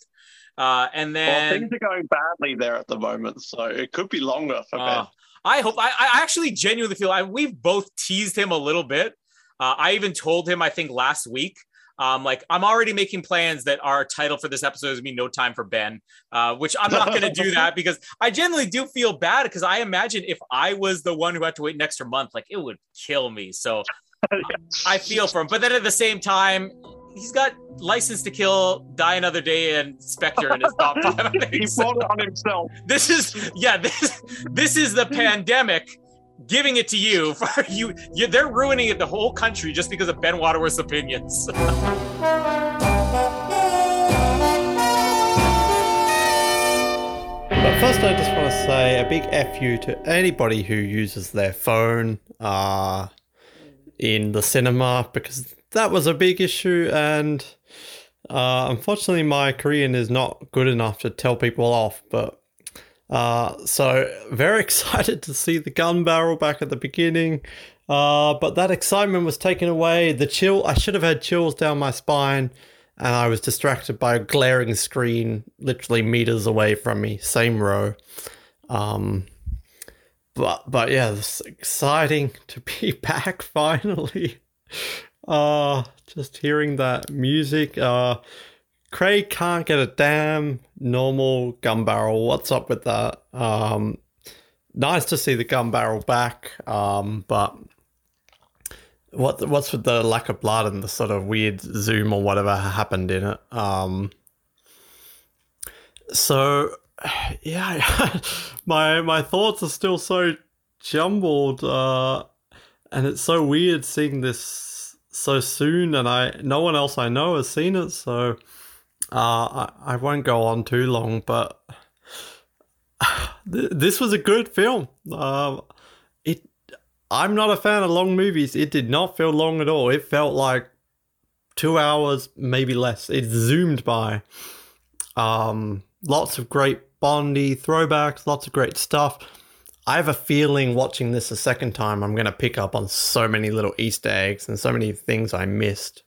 Uh, and Well, then things are going badly there at the moment, so it could be longer for uh, Ben. I hope. I, I actually genuinely feel I, we've both teased him a little bit. Uh, I even told him I think last week. Um, like I'm already making plans that our title for this episode is gonna be "No Time for Ben," uh, which I'm not going to do that because I generally do feel bad because I imagine if I was the one who had to wait an extra month, like it would kill me. So um, I feel for him, but then at the same time, he's got License to Kill, Die Another Day, and Spectre in his top five. I think. He So- brought it on himself. this is yeah this this is the pandemic giving it to you for you, you they're ruining it the whole country just because of ben waterworth's opinions But first, I just want to say a big F you to anybody who uses their phone uh, in the cinema because that was a big issue. And uh, unfortunately, my Korean is not good enough to tell people off. But uh, so, very excited to see the gun barrel back at the beginning. Uh, but that excitement was taken away. The chill, I should have had chills down my spine and I was distracted by a glaring screen literally meters away from me, same row. Um, but but yeah, it's exciting to be back finally. Uh, just hearing that music. Uh, Craig can't get a damn normal gun barrel. What's up with that? Um, nice to see the gun barrel back. Um, but what what's with the lack of blood and the sort of weird zoom or whatever happened in it? Um, so yeah, my my thoughts are still so jumbled, uh, and it's so weird seeing this so soon, and I no one else I know has seen it, so uh, I I won't go on too long, but th- this was a good film. Um, it I'm not a fan of long movies. It did not feel long at all. It felt like two hours, maybe less. It zoomed by. Um, lots of great Bondy throwbacks, lots of great stuff. I have a feeling watching this a second time, I'm going to pick up on so many little Easter eggs and so many things I missed.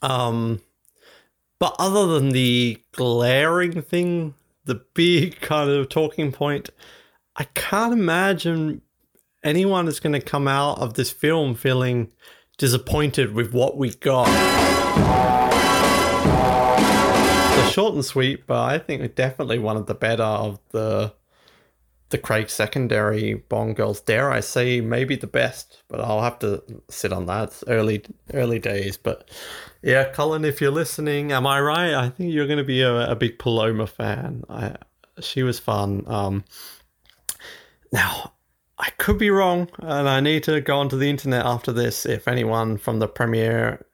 Um, but other than the glaring thing, the big kind of talking point, I can't imagine anyone is going to come out of this film feeling disappointed with what we got. The short and sweet, but I think definitely one of the better of the the Craig secondary Bond girls. Dare I say, maybe the best, but I'll have to sit on that. It's early early days, but yeah, Colin, if you're listening, am I right? I think you're going to be a, a big Paloma fan. I, she was fun. Um, now, I could be wrong, and I need to go onto the internet after this if anyone from the premiere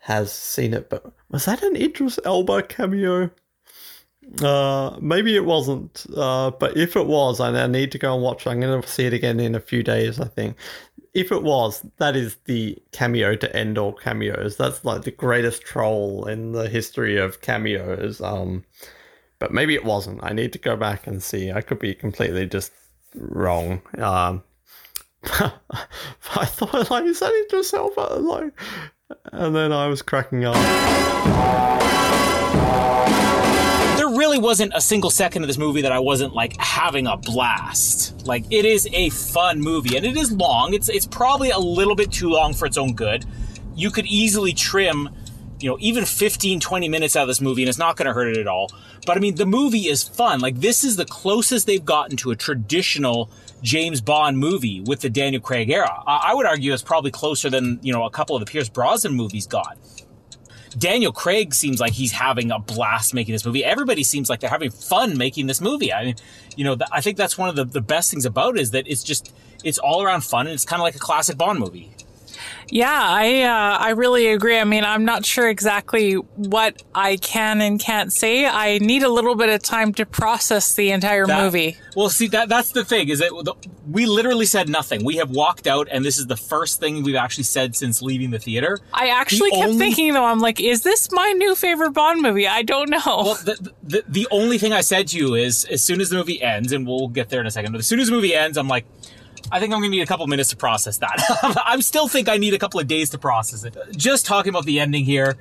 has seen it. But was that an Idris Elba cameo? Uh, maybe it wasn't. Uh, but if it was, I need to go and watch. it. I'm going to see it again in a few days. I think. If it was, that is the cameo to end all cameos. That's like the greatest troll in the history of cameos. Um, but maybe it wasn't. I need to go back and see. I could be completely just wrong. Um, I thought like is that Idris Elba? Like, and then I was cracking up. Wasn't a single second of this movie that I wasn't like having a blast. Like it is a fun movie and it is long. It's it's probably a little bit too long for its own good. You could easily trim, you know, even 15 20 minutes out of this movie and it's not going to hurt it at all. But I mean, the movie is fun. Like this is the closest they've gotten to a traditional James Bond movie with the Daniel Craig era. I I would argue it's probably closer than, you know, a couple of the Pierce Brosnan movies got. Daniel Craig seems like he's having a blast making this movie. Everybody seems like they're having fun making this movie. I mean, you know, th- I think that's one of the, the best things about it is that it's just it's all around fun and it's kind of like a classic Bond movie. Yeah, I uh, I really agree. I mean, I'm not sure exactly what I can and can't say. I need a little bit of time to process the entire That- movie. Well, see that that's the thing is that the, we literally said nothing. We have walked out, and this is the first thing we've actually said since leaving the theater. I actually The kept only- thinking though, I'm like, is this my new favorite Bond movie? I don't know. Well, the, the the only thing I said to you is as soon as the movie ends, and we'll get there in a second. But as soon as the movie ends, I'm like, I think I'm gonna need a couple minutes to process that. I still think I need a couple of days to process it. Just talking about the ending here,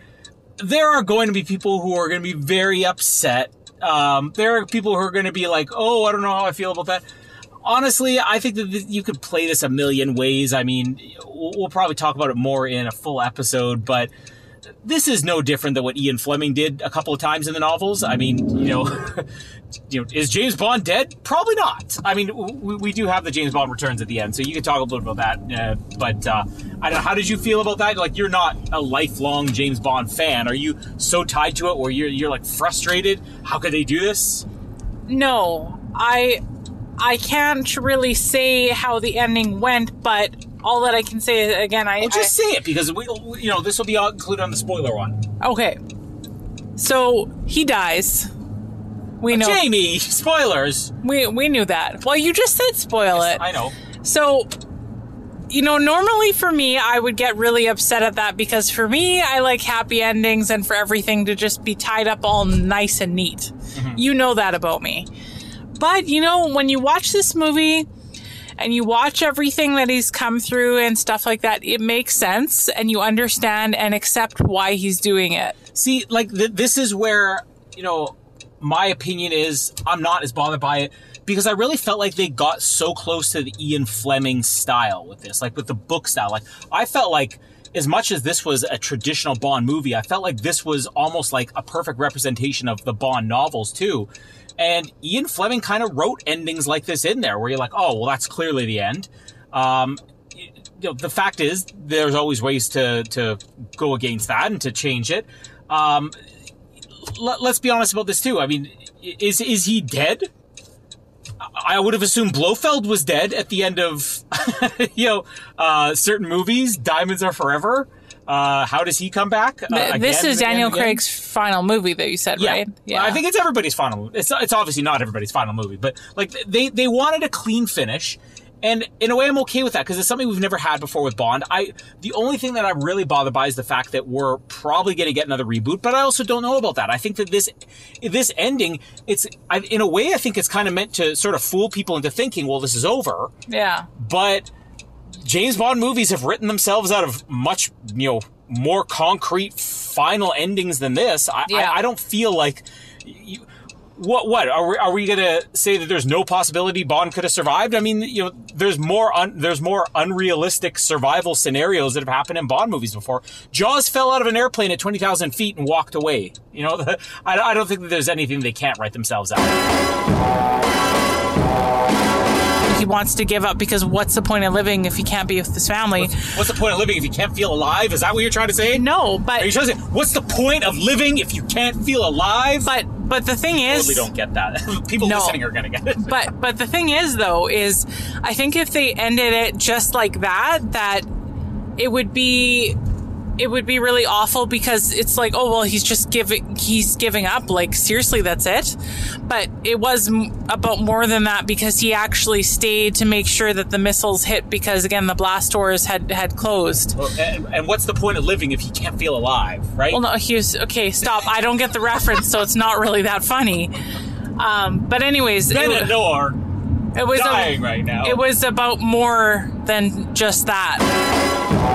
there are going to be people who are to be very upset. Um, there are people who are to be like, "Oh, I don't know how I feel about that." Honestly, I think that you could play this a million ways. I mean, we'll probably talk about it more in a full episode, but this is no different than what Ian Fleming did a couple of times in the novels. I mean, you know, you know, is James Bond dead? Probably not. I mean, we, we do have the James Bond returns at the end, so you can talk a little bit about that. Uh, but uh, I don't know. How did you feel about that? Like, you're not a lifelong James Bond fan. Are you so tied to it or you're you're like frustrated? How could they do this? no, I I can't really say how the ending went, but all that I can say again, I Well, just say it because we, you know, this will be all included on the spoiler one. Okay. So he dies. We know Jamie, spoilers. We we knew that. Well, you just said spoil it. I know. So, you know, normally for me, I would get really upset at that because for me, I like happy endings and for everything to just be tied up all nice and neat. Mm-hmm. You know that about me. But, you know, when you watch this movie and you watch everything that he's come through and stuff like that, it makes sense and you understand and accept why he's doing it. See, like th- this is where you know my opinion is I'm not as bothered by it because I really felt like they got so close to the Ian Fleming style with this, like with the book style. Like I felt like as much as this was a traditional Bond movie, I felt like this was almost like a perfect representation of the Bond novels too. And Ian Fleming kind of wrote endings like this in there, where you're like, oh, well, that's clearly the end. Um, you know, the fact is, there's always ways to to go against that and to change it. Um, let, let's be honest about this too. I mean, is is he dead? I would have assumed Blofeld was dead at the end of, you know, uh, certain movies. Diamonds Are Forever. Uh, how does he come back? Uh, Th- this is Daniel again? Craig's final movie that you said, Yeah. right? Yeah, I think it's everybody's final movie. It's, it's obviously not everybody's final movie, but like they, they wanted a clean finish And in a way, I'm okay with that because it's something we've never had before with Bond. I the only thing that I'm really bothered by is the fact that we're probably going to get another reboot, but I also don't know about that. I think that this this ending, it's I, in a way, I think it's kind of meant to sort of fool people into thinking, well, this is over. Yeah. But James Bond movies have written themselves out of much, you know, more concrete final endings than this. I, Yeah. I, I don't feel like. You, what what are we, are we gonna say that there's no possibility Bond could have survived? I mean, you know, there's more un, there's more unrealistic survival scenarios that have happened in Bond movies before. Jaws fell out of an airplane at twenty thousand feet and walked away. You know, I, I don't think that there's anything they can't write themselves out. He wants to give up because what's the point of living if he can't be with his family? What's the point of living if you can't feel alive? Is that what you're trying to say? No, but Are you trying to say what's the point of living if you can't feel alive? But but the thing is, totally don't get that. People No. listening are gonna get it. but but the thing is though is I think if they ended it just like that that it would be it would be really awful because it's like oh well he's just giving he's giving up like seriously that's it but it was m- about more than that because he actually stayed to make sure that the missiles hit because again the blast doors had had closed Well, and, and what's the point of living if you can't feel alive, right? well, no, he was okay. Stop! I don't get the reference, so it's not really that funny. Um, but anyways, Ben it, and Noah it was dying right now. It was about more than just that.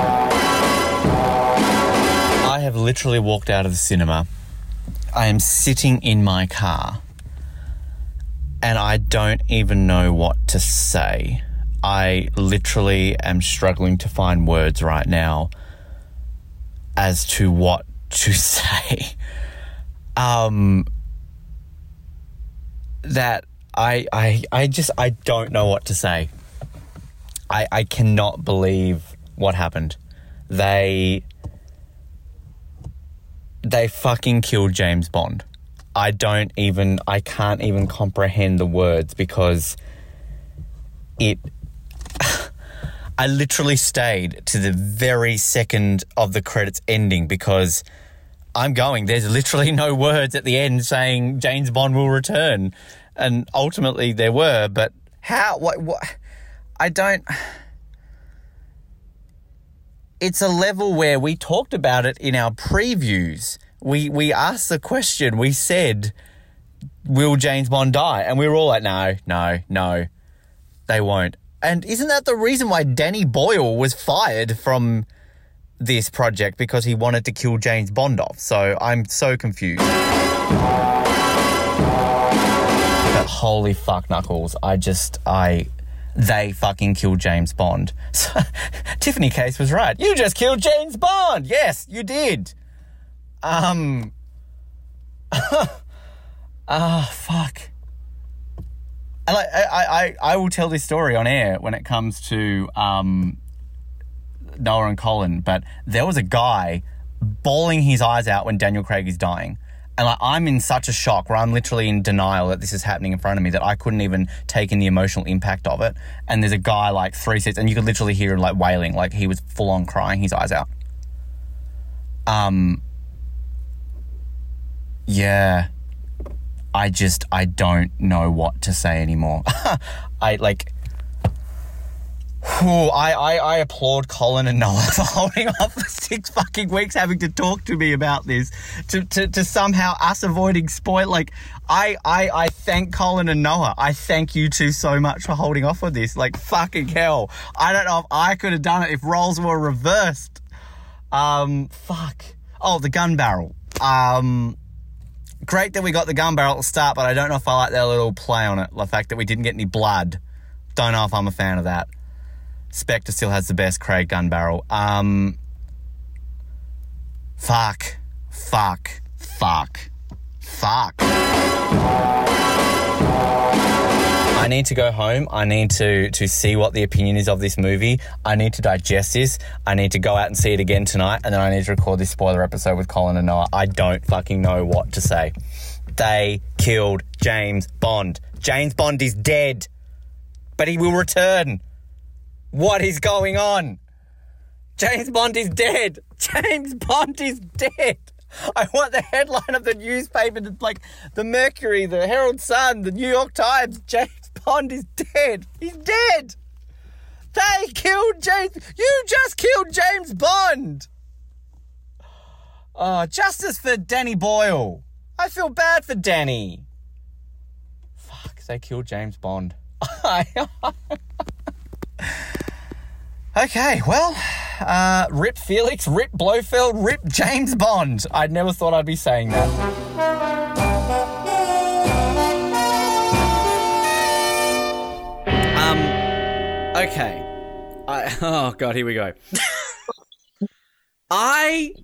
I have literally walked out of the cinema. I am sitting in my car and I don't even know what to say. I literally am struggling to find words right now as to what to say. Um that I I I just I don't know what to say. I I cannot believe what happened. They they fucking killed James Bond. I don't even I can't even comprehend the words because it I literally stayed to the very second of the credits ending because I'm going there's literally no words at the end saying James Bond will return and ultimately there were but how what what I don't it's a level where we talked about it in our previews. We we asked the question. We said, "Will James Bond die?" And we were all like, "No, no, no, they won't." And isn't that the reason why Danny Boyle was fired from this project because he wanted to kill James Bond off? So I'm so confused. But holy fuck, Knuckles! I just I they fucking killed James Bond. So, Tiffany Case was right. You just killed James Bond. Yes, you did. Um. Ah, fuck. I, like, I, I, I will tell this story on air when it comes to um, Noah and Colin, but there was a guy bawling his eyes out when Daniel Craig is dying. And like, I'm in such a shock where I'm literally in denial that this is happening in front of me that I couldn't even take in the emotional impact of it. And there's a guy like three seats, and you could literally hear him like wailing, like he was full on crying his eyes out. Um, yeah. I just, I don't know what to say anymore. I like, Whew, I, I, I applaud Colin and Noah for holding off for six fucking weeks having to talk to me about this. To, to, to somehow us avoiding spoil. Like, I, I, I thank Colin and Noah. I thank you two so much for holding off with this. Like, fucking hell. I don't know if I could have done it if roles were reversed. Um, fuck. Oh, the gun barrel. Um, great that we got the gun barrel at the start, but I don't know if I like that little play on it. The fact that we didn't get any blood. Don't know if I'm a fan of that. Spectre still has the best Craig gun barrel. Um, fuck, fuck, fuck, fuck. I need to go home. I need to to see what the opinion is of this movie. I need to digest this. I need to go out and see it again tonight, and then I need to record this spoiler episode with Colin and Noah. I don't fucking know what to say. They killed James Bond. James Bond is dead, but he will return. What is going on? James Bond is dead. James Bond is dead. I want the headline of the newspaper, to, like the Mercury, the Herald Sun, the New York Times. James Bond is dead. He's dead. They killed James. You just killed James Bond. Oh, justice for Danny Boyle. I feel bad for Danny. Fuck, they killed James Bond. okay, well, uh, rip Felix, rip Blofeld, rip James Bond. I never thought I'd be saying that. Um, okay. I, oh god, here we go. I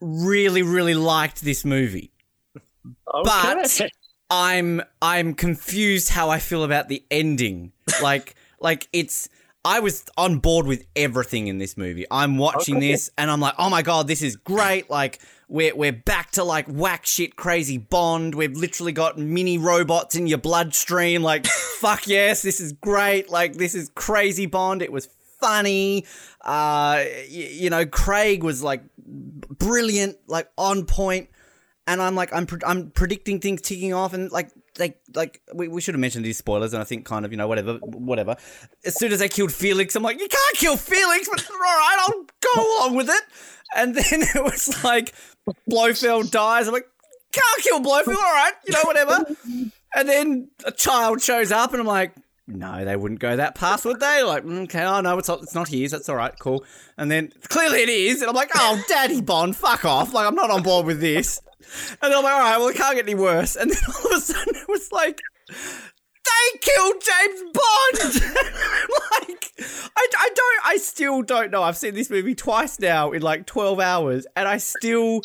really, really liked this movie, but I'm I'm confused how I feel about the ending. Like, like it's. I was on board with everything in this movie. I'm watching Okay. this and I'm like, oh my god, this is great. Like we're we're back to like whack shit crazy Bond. We've literally got mini robots in your bloodstream. Like fuck yes, this is great. Like this is crazy Bond. It was funny. Uh, y- you know, Craig was like brilliant, like on point. And I'm like, I'm pre- I'm predicting things ticking off, and like they like we, we should have mentioned these spoilers, and I think kind of you know whatever whatever. As soon as they killed Felix, I'm like, you can't kill Felix, but all right, I'll go along with it. And then it was like Blofeld dies. I'm like, can't kill Blofeld, all right, you know whatever. And then a child shows up, and I'm like, no, they wouldn't go that past, would they? Like, "Mm, okay, oh no, it's not, it's not his. That's all right, cool. And then clearly it is, and I'm like, oh, Daddy Bond, fuck off. Like, I'm not on board with this. And I'm like, all right, well, it can't get any worse. And then all of a sudden it was like, they killed James Bond. like, I, I don't, I still don't know. I've seen this movie twice now in like 12 hours, and I still,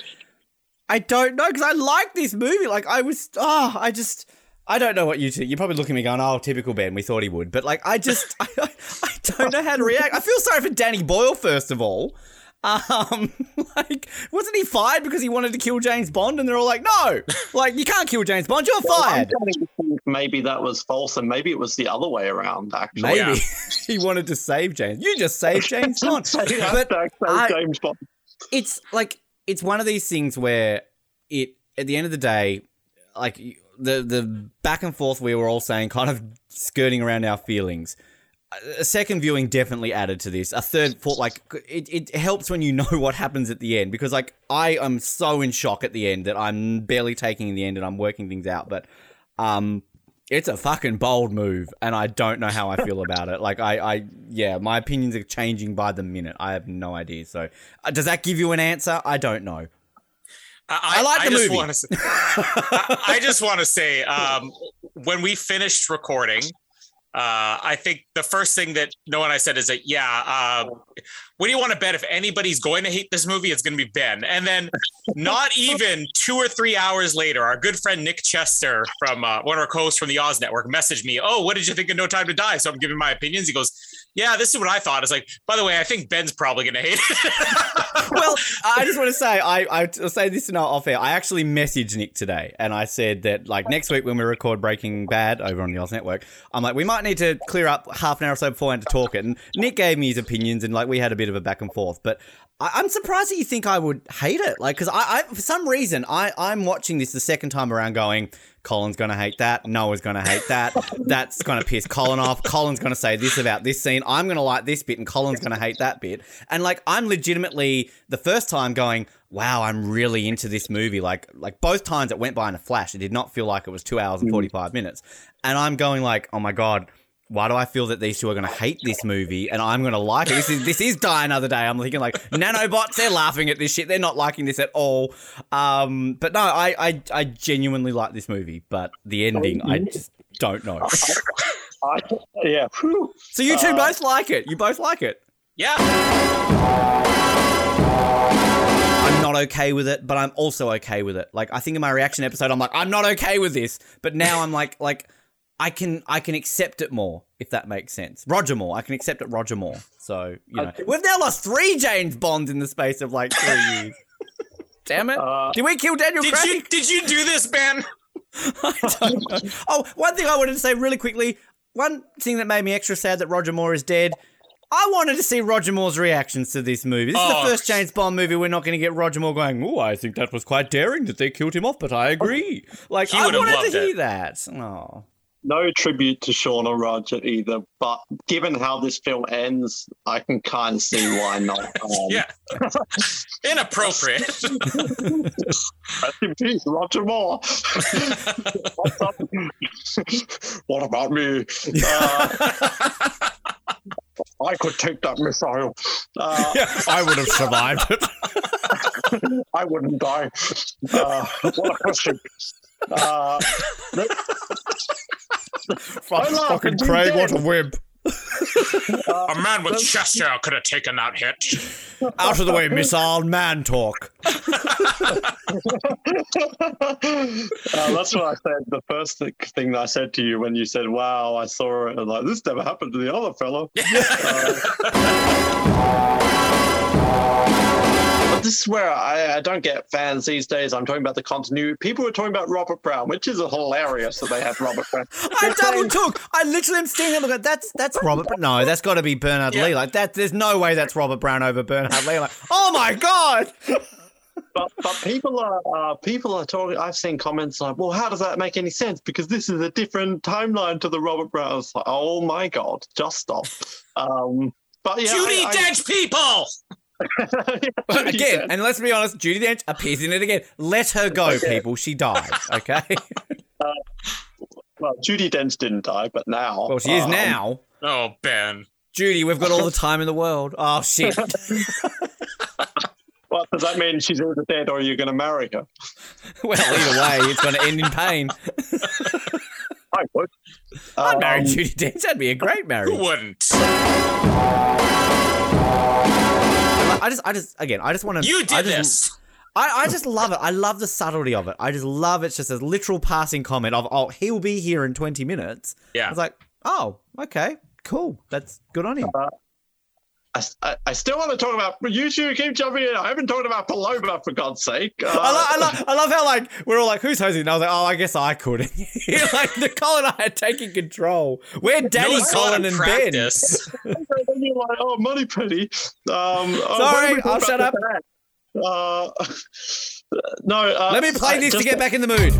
I don't know because I like this movie. Like, I was, oh, I just. I don't know what you two. You're probably looking at me going, "Oh, typical Ben." We thought he would, but like, I just, I, I don't know how to react. I feel sorry for Danny Boyle first of all. Um, like, wasn't he fired because he wanted to kill James Bond? And they're all like, "No, like, you can't kill James Bond. You're Well, I'm fired." to think maybe that was false, and maybe it was the other way around. Actually, Maybe he wanted to save James. You just saved James Bond. Say but hashtag save I- James Bond. it's like it's one of these things where it at the end of the day like the the back and forth we were all saying kind of skirting around our feelings a second viewing definitely added to this. A third fourth like it, it helps when you know what happens at the end because like i am so in shock at the end that i'm barely taking in the end and i'm working things out but um it's a fucking bold move and i don't know how i feel about it. Like i i yeah my opinions are changing by the minute. I have no idea so uh, does that give you an answer? I don't know. I, I like the just movie. Wanna I, I just want to say, um, when we finished recording, uh, I think the first thing that no one I said is that, yeah, uh, what do you want to bet if anybody's going to hate this movie? It's going to be Ben. And then, not even two or three hours later, our good friend Nick Chester from uh, one of our co-hosts from the Oz Network messaged me. Oh, what did you think of No Time to Die? So I'm giving my opinions. He goes, "Yeah, this is what I thought." It's like, by the way, I think Ben's probably going to hate it. well, I just want to say, I, I'll say this in our off air. I actually messaged Nick today and I said that, like, next week when we record Breaking Bad over on the Oz Network, I'm like, we might need to clear up half an hour or so beforehand to talk it. And Nick gave me his opinions and, like, we had a bit of a back and forth. But I, I'm surprised that you think I would hate it. Like, because I, I, for some reason, I, I'm watching this the second time around going, Colin's going to hate that. Noah's going to hate that. That's going to piss Colin off. Colin's going to say this about this scene. I'm going to like this bit, and Colin's going to hate that bit. And like, I'm legitimately the first time going, wow, I'm really into this movie. Like, like both times it went by in a flash. It did not feel like it was two hours and mm. 45 minutes. And I'm going like, oh my god. Why do I feel that these two are going to hate this movie and I'm going to like it? This is this is Die Another Day. I'm thinking like nanobots. They're laughing at this shit. They're not liking this at all. Um, but no, I, I I genuinely like this movie, but the ending, I just don't know. I, yeah. So you two Uh, both like it. You both like it. yeah. I'm not okay with it, but I'm also okay with it. Like I think in my reaction episode, I'm like, I'm not okay with this, but now I'm like, like I can I can accept it more if that makes sense. Roger Moore, I can accept it. Roger Moore. So you know, we've now lost three James Bonds in the space of like three years. Damn it! Uh, did we kill Daniel Craig? Did Craig? you did you do this, Ben? Oh, one thing I wanted to say really quickly. One thing that made me extra sad that Roger Moore is dead. I wanted to see Roger Moore's reactions to this movie. This is Oh. the first James Bond movie we're not going to get Roger Moore going. Oh, I think that was quite daring that they killed him off, but I oh. agree. Like He I would have wanted loved to it. hear that. Oh, no tribute to Sean or Roger either, but given how this film ends, I can kind of see why not. Um, yeah. Inappropriate. Rest in peace, Roger Moore. What about me? Uh, I could take that missile. Uh, I would have survived it. I wouldn't die. Uh, what a question. Uh, Fucking Craig, what a wimp. a man with chest hair could have taken that hit. Out of the way, missile man talk. Uh, that's what I said. The first th- thing that I said to you when you said, "Wow, I saw it," and like this never happened to the other fellow. Uh, but this is where I, I don't get fans these days. I'm talking about the continuity. People were talking about Robert Brown, which is hilarious that they have Robert Brown. I double took. I literally am standing there looking. That's that's Robert. Br- No, that's got to be Bernard Lee. Like that. There's no way that's Robert Brown over Bernard Lee. Like, oh my god. but but people are uh, people are talking. I've seen comments like, "Well, how does that make any sense?" Because this is a different timeline to the Robert Brown. It's like, oh my god, just stop. Um, but yeah, Judi I, I- Dench people. again, and let's be honest, Judi Dench appears in it again. Let her go, people. She died. Okay. Uh, well, Judi Dench didn't die, but now. Well, she is um, now. Oh, Ben. Judy, we've got all the time in the world. Oh shit. Well, does that mean she's either dead or you're going to marry her? well, either way, it's going to end in pain. I would. I'd marry Um, Judi Dench. That'd be a great marriage. Who wouldn't? I just, I just, again, I just want to. You I did just, this. I, I just love it. I love the subtlety of it. I just love it's just a literal passing comment of, oh, he'll be here in 20 minutes. Yeah. It's like, oh, okay, cool. That's good on him. I, I, I still want to talk about. You two keep jumping in. I haven't talked about Paloma for God's sake. Uh, I, lo- I, lo- I love how like we're all like, who's hosting? And I was like, oh, I guess I could. And you're like Nicole and I are taking control. We're Danny, No, it's not Colin, and Ben. practice. then you're like, oh, Moneypenny. Um, oh, Sorry, what do we talk I'll shut up. Uh, no. Uh, Let me play I this to get back in the mood.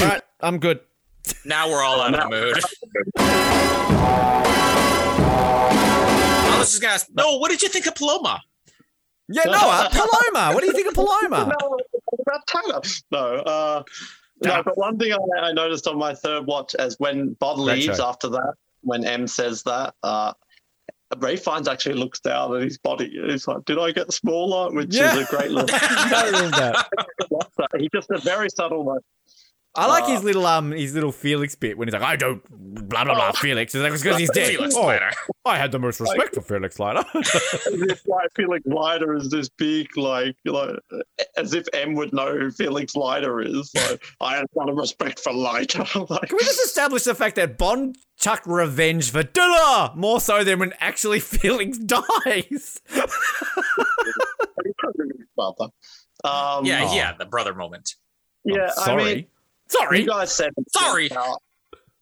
All right, I'm good. Now we're all out of the mood. I was just gonna ask. No, what did you think of Paloma? Yeah, Noah, Paloma. What do you think of Paloma? No, about Tyler. No, uh, no. But one thing I, I noticed on my third watch is when Bob leaves show. after that, when M says that, uh, Ralph Fiennes actually looks down at his body. He's like, "Did I get smaller?" Which Yeah. is a great little. I he just a very subtle one. I like Uh, his little um his little Felix bit when he's like, I don't blah blah blah Felix. It's like because he's dead. Felix oh, Leiter. I had the most respect for Felix Leiter. as if like Felix Leiter is this big, like, like, as if M would know who Felix Leiter is. Like, I have a lot of respect for Leiter. like, Can we just establish the fact that Bond chucked revenge for dinner more so than when actually Felix dies? brother. Um, Yeah, Oh. yeah, the brother moment. yeah. I Sorry. mean, Sorry. you guys said Sorry. about-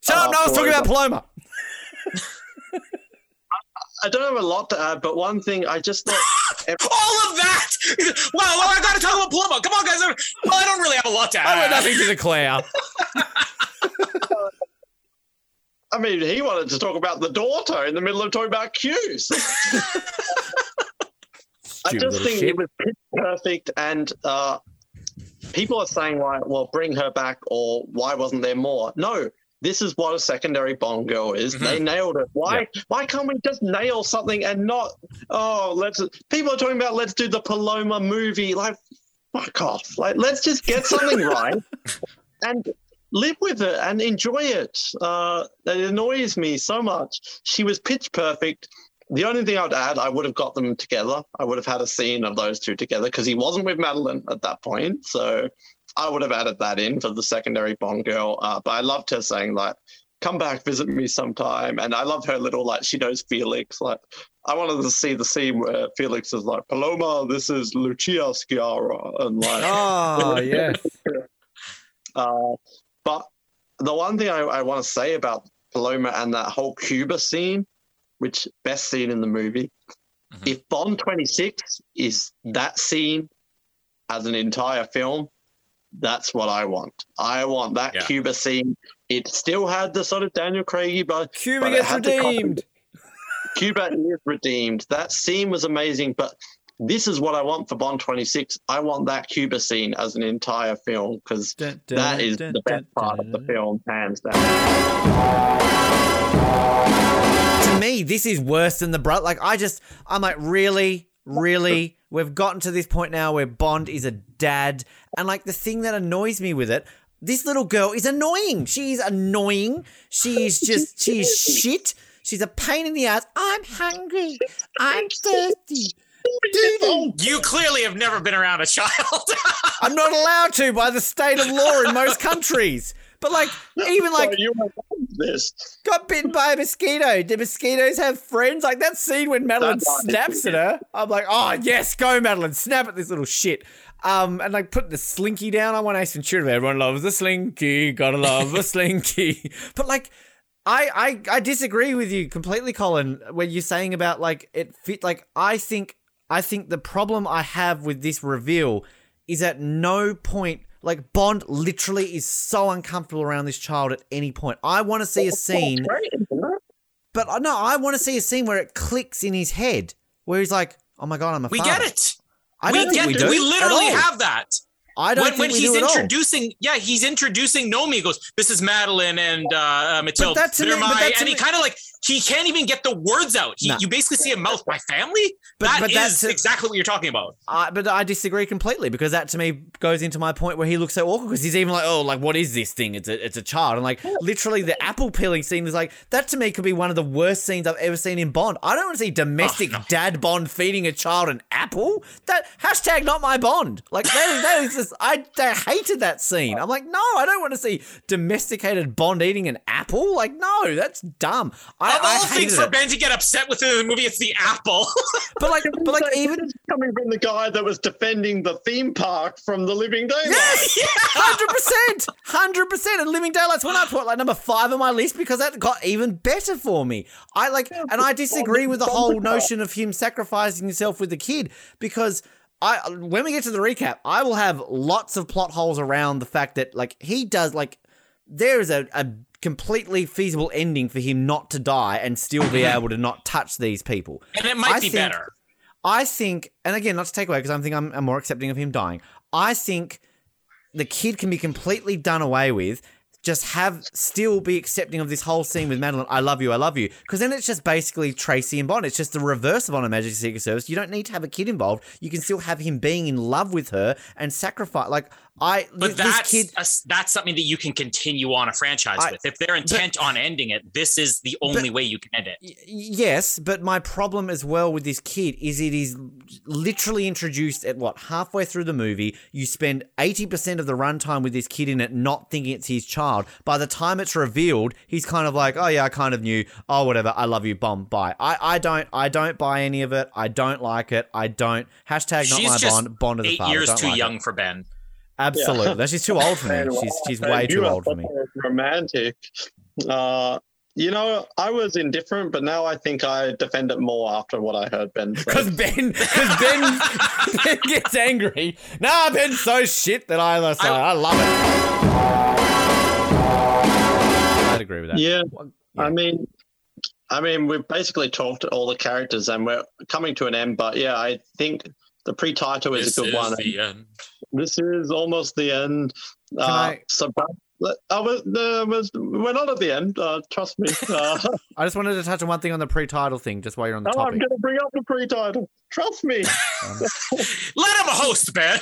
Shut up, uh, no, I was talking about Paloma. I don't have a lot to add, but one thing I just thought. All of that. Wow, well, I got to talk about Paloma. Come on, guys. Well, I don't really have a lot to add. I've add. nothing to declare. I mean, he wanted to talk about the daughter in the middle of talking about cues. I just think shit. it was perfect, and uh, people are saying, "Why? Well, bring her back," or "Why wasn't there more?" No, this is what a secondary Bond girl is. They nailed it. Why? Why can't we just nail something and not? Oh, let's. People are talking about let's do the Paloma movie. Like, fuck off. Like, let's just get something right and live with it and enjoy it. Uh, it annoys me so much. She was pitch perfect. The only thing I would add, I would have got them together. I would have had a scene of those two together because he wasn't with Madeleine at that point. So I would have added that in for the secondary Bond girl. Uh, but I loved her saying like, "Come back, visit me sometime." And I love her little like she knows Felix. Like I wanted to see the scene where Felix is like, "Paloma, this is Lucia Sciarra," and like, Oh, yes. uh, but the one thing I, I want to say about Paloma and that whole Cuba scene, which best scene in the movie, mm-hmm. if Bond 26 is that scene as an entire film, That's what I want. I want that Yeah. Cuba scene. It still had the sort of Daniel Craigy, but Cuba but gets redeemed. Cuba is redeemed. That scene was amazing, but this is what I want for Bond 26. I want that Cuba scene as an entire film because that is dun, the best dun, part of the film, hands down. To me, this is worse than the bro. Like, I just, I'm like, really, really, we've gotten to this point now where Bond is a dad, and like the thing that annoys me with it, this little girl is annoying. She's annoying. She's just, she's shit. She's a pain in the ass. I'm hungry. I'm thirsty. You clearly have never been around a child. I'm not allowed to by the state of law in most countries. But like, even like, you this. got bitten by a mosquito. Do mosquitoes have friends? Like that scene when Madeleine snaps at her. I'm like, oh yes, go Madeleine, snap at this little shit. Um, and like put the slinky down. I want Ace Ventura. Everyone loves the slinky. Gotta love the slinky. But like, I, I I disagree with you completely, Colin. When you're saying about like it fit. Like I think I think the problem I have with this reveal is at no point. Like Bond literally is so uncomfortable around this child at any point. I want to see a scene but uh, no, I want to see a scene where it clicks in his head, where he's like, "Oh my god, I'm a we father." get it. I we don't think get we it. do We literally have that. I don't when, think when we he's do at all. introducing, yeah, he's introducing Nomi. He goes, "This is Madeleine and uh, uh, Matilda. that to They're but my," that to and he kind of like he can't even get the words out. He, Nah. You basically see him mouth, "My family." But- That but is that's exactly what you're talking about. I, but I disagree completely because that to me goes into my point where he looks so awkward because he's even like, oh, like what is this thing? It's a it's a child, and like literally the apple peeling scene is like that to me could be one of the worst scenes I've ever seen in Bond. I don't want to see domestic oh, dad Bond feeding a child an apple. That hashtag not my Bond. Like that is that is just I, I hated that scene. I'm like, no, I don't want to see domesticated Bond eating an apple. Like no, that's dumb. I, Of I all hated things for it. Ben to get upset with in the movie, it's the apple. But like, but like even coming from the guy that was defending the theme park from the Living Daylights. Yes, hundred percent, hundred percent. And Living Daylights went up to what, like number five on my list because that got even better for me. I like, and I disagree with the whole notion of him sacrificing himself with the kid because. I, when we get to the recap, I will have lots of plot holes around the fact that like he does like there is a, a completely feasible ending for him not to die and still be able to not touch these people. and it might I be think- better. I think, and again, not to take away because I think I'm, I'm more accepting of him dying. I think the kid can be completely done away with. Just have still be accepting of this whole scene with Madeleine. I love you, I love you. Because then it's just basically Tracy and Bond. It's just the reverse of On Her Majesty's Secret Service. You don't need to have a kid involved. You can still have him being in love with her and sacrifice. Like I, But this that's kid. a- that's something that you can continue on a franchise I- with. If they're intent on ending it, this is the only way you can end it. Yes, but my problem as well with this kid is it is literally introduced at what halfway through the movie. You spend eighty percent of the runtime with this kid in it, not thinking it's his child. By the time it's revealed, he's kind of like, "Oh yeah, I kind of knew. Oh whatever, I love you, bomb, bye." I, I don't, I don't buy any of it. I don't like it. I don't. Hashtag not She's my bond. Bond of the eight father. years too like it. young for Ben. Absolutely, that's she's too old for me. She's she's way too old for me. Romantic. Uh, you know, I was indifferent, but now I think I defend it more after what I heard Ben say. Because Ben, because Ben, Ben gets angry. Nah, Ben's so shit that I, I, I love it. I'd agree with that. Yeah, I mean, I mean, we've basically talked all the characters, and we're coming to an end. But yeah, I think the pre-title is This a good is one. the end. This is almost the end. Uh, I- So, I was, uh, was, we're not at the end. Uh, trust me. Uh, I just wanted to touch on one thing on the pre-title thing, just while you're on the oh, I'm going to bring up the pre-title. Trust me. Let him host, Ben.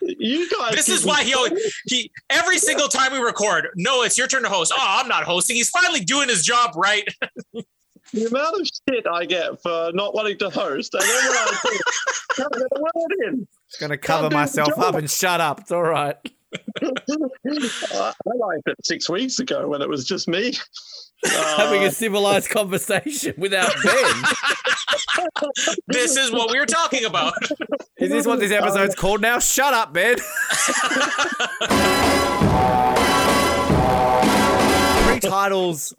you guys. This is why he always, he every single time we record. No, it's your turn to host. Oh, I'm not hosting. He's finally doing his job right. The amount of shit I get for not wanting to host, and then when I do, can't get a word in. Gonna cover myself up and shut up. It's all right. Uh, I liked it six weeks ago when it was just me. Having Uh, a civilized conversation without Ben. this is what we were talking about. Is this what this episode's called now? Shut up, Ben. Pre-titles.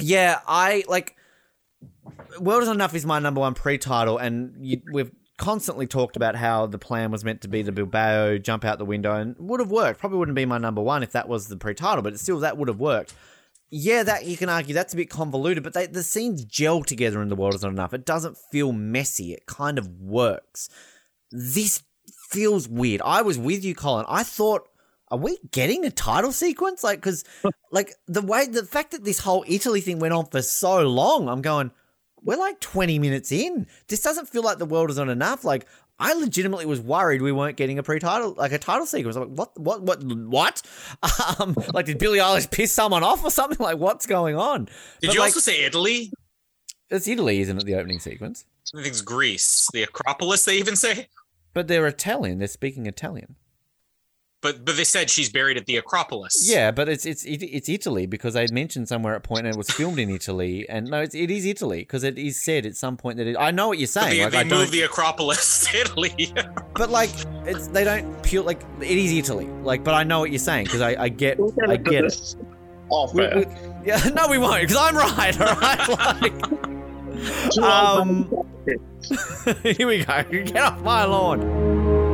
Yeah, I like. World is Enough is my number one pre-title, and you, we've constantly talked about how the plan was meant to be the Bilbao jump out the window and would have worked. Probably wouldn't be my number one if that was the pre-title, but still that would have worked. Yeah, that you can argue that's a bit convoluted, but they, the scenes gel together in the world is not enough. It doesn't feel messy. It kind of works. This feels weird. I was with you, Colin. I thought, are we getting a title sequence? Like, because, like the way the fact that this whole Italy thing went on for so long, I'm going, we're like 20 minutes in. This doesn't feel like the world is not enough. Like, I legitimately was worried we weren't getting a pre-title, like a title sequence. I'm like, what, what, what, what? Um, like, did Billie Eilish piss someone off or something? Like, what's going on? Did But, you like, also say Italy? It's Italy, isn't it? The opening sequence. I think it's Greece. The Acropolis, they even say. But they're Italian. They're speaking Italian. But but they said she's buried at the Acropolis. Yeah, but it's it's it- it's Italy because they mentioned somewhere at point and it was filmed in Italy. And no, it's, it is Italy because it is said at some point that it, I know what you're saying. they, like they I moved don't, the Acropolis to Italy. but like it's they don't pure like it is Italy. Like, but I know what you're saying because I, I get I get it. Off We- we- yeah, no, we won't because I'm right. All right, like, um, here we go. Get off my lawn.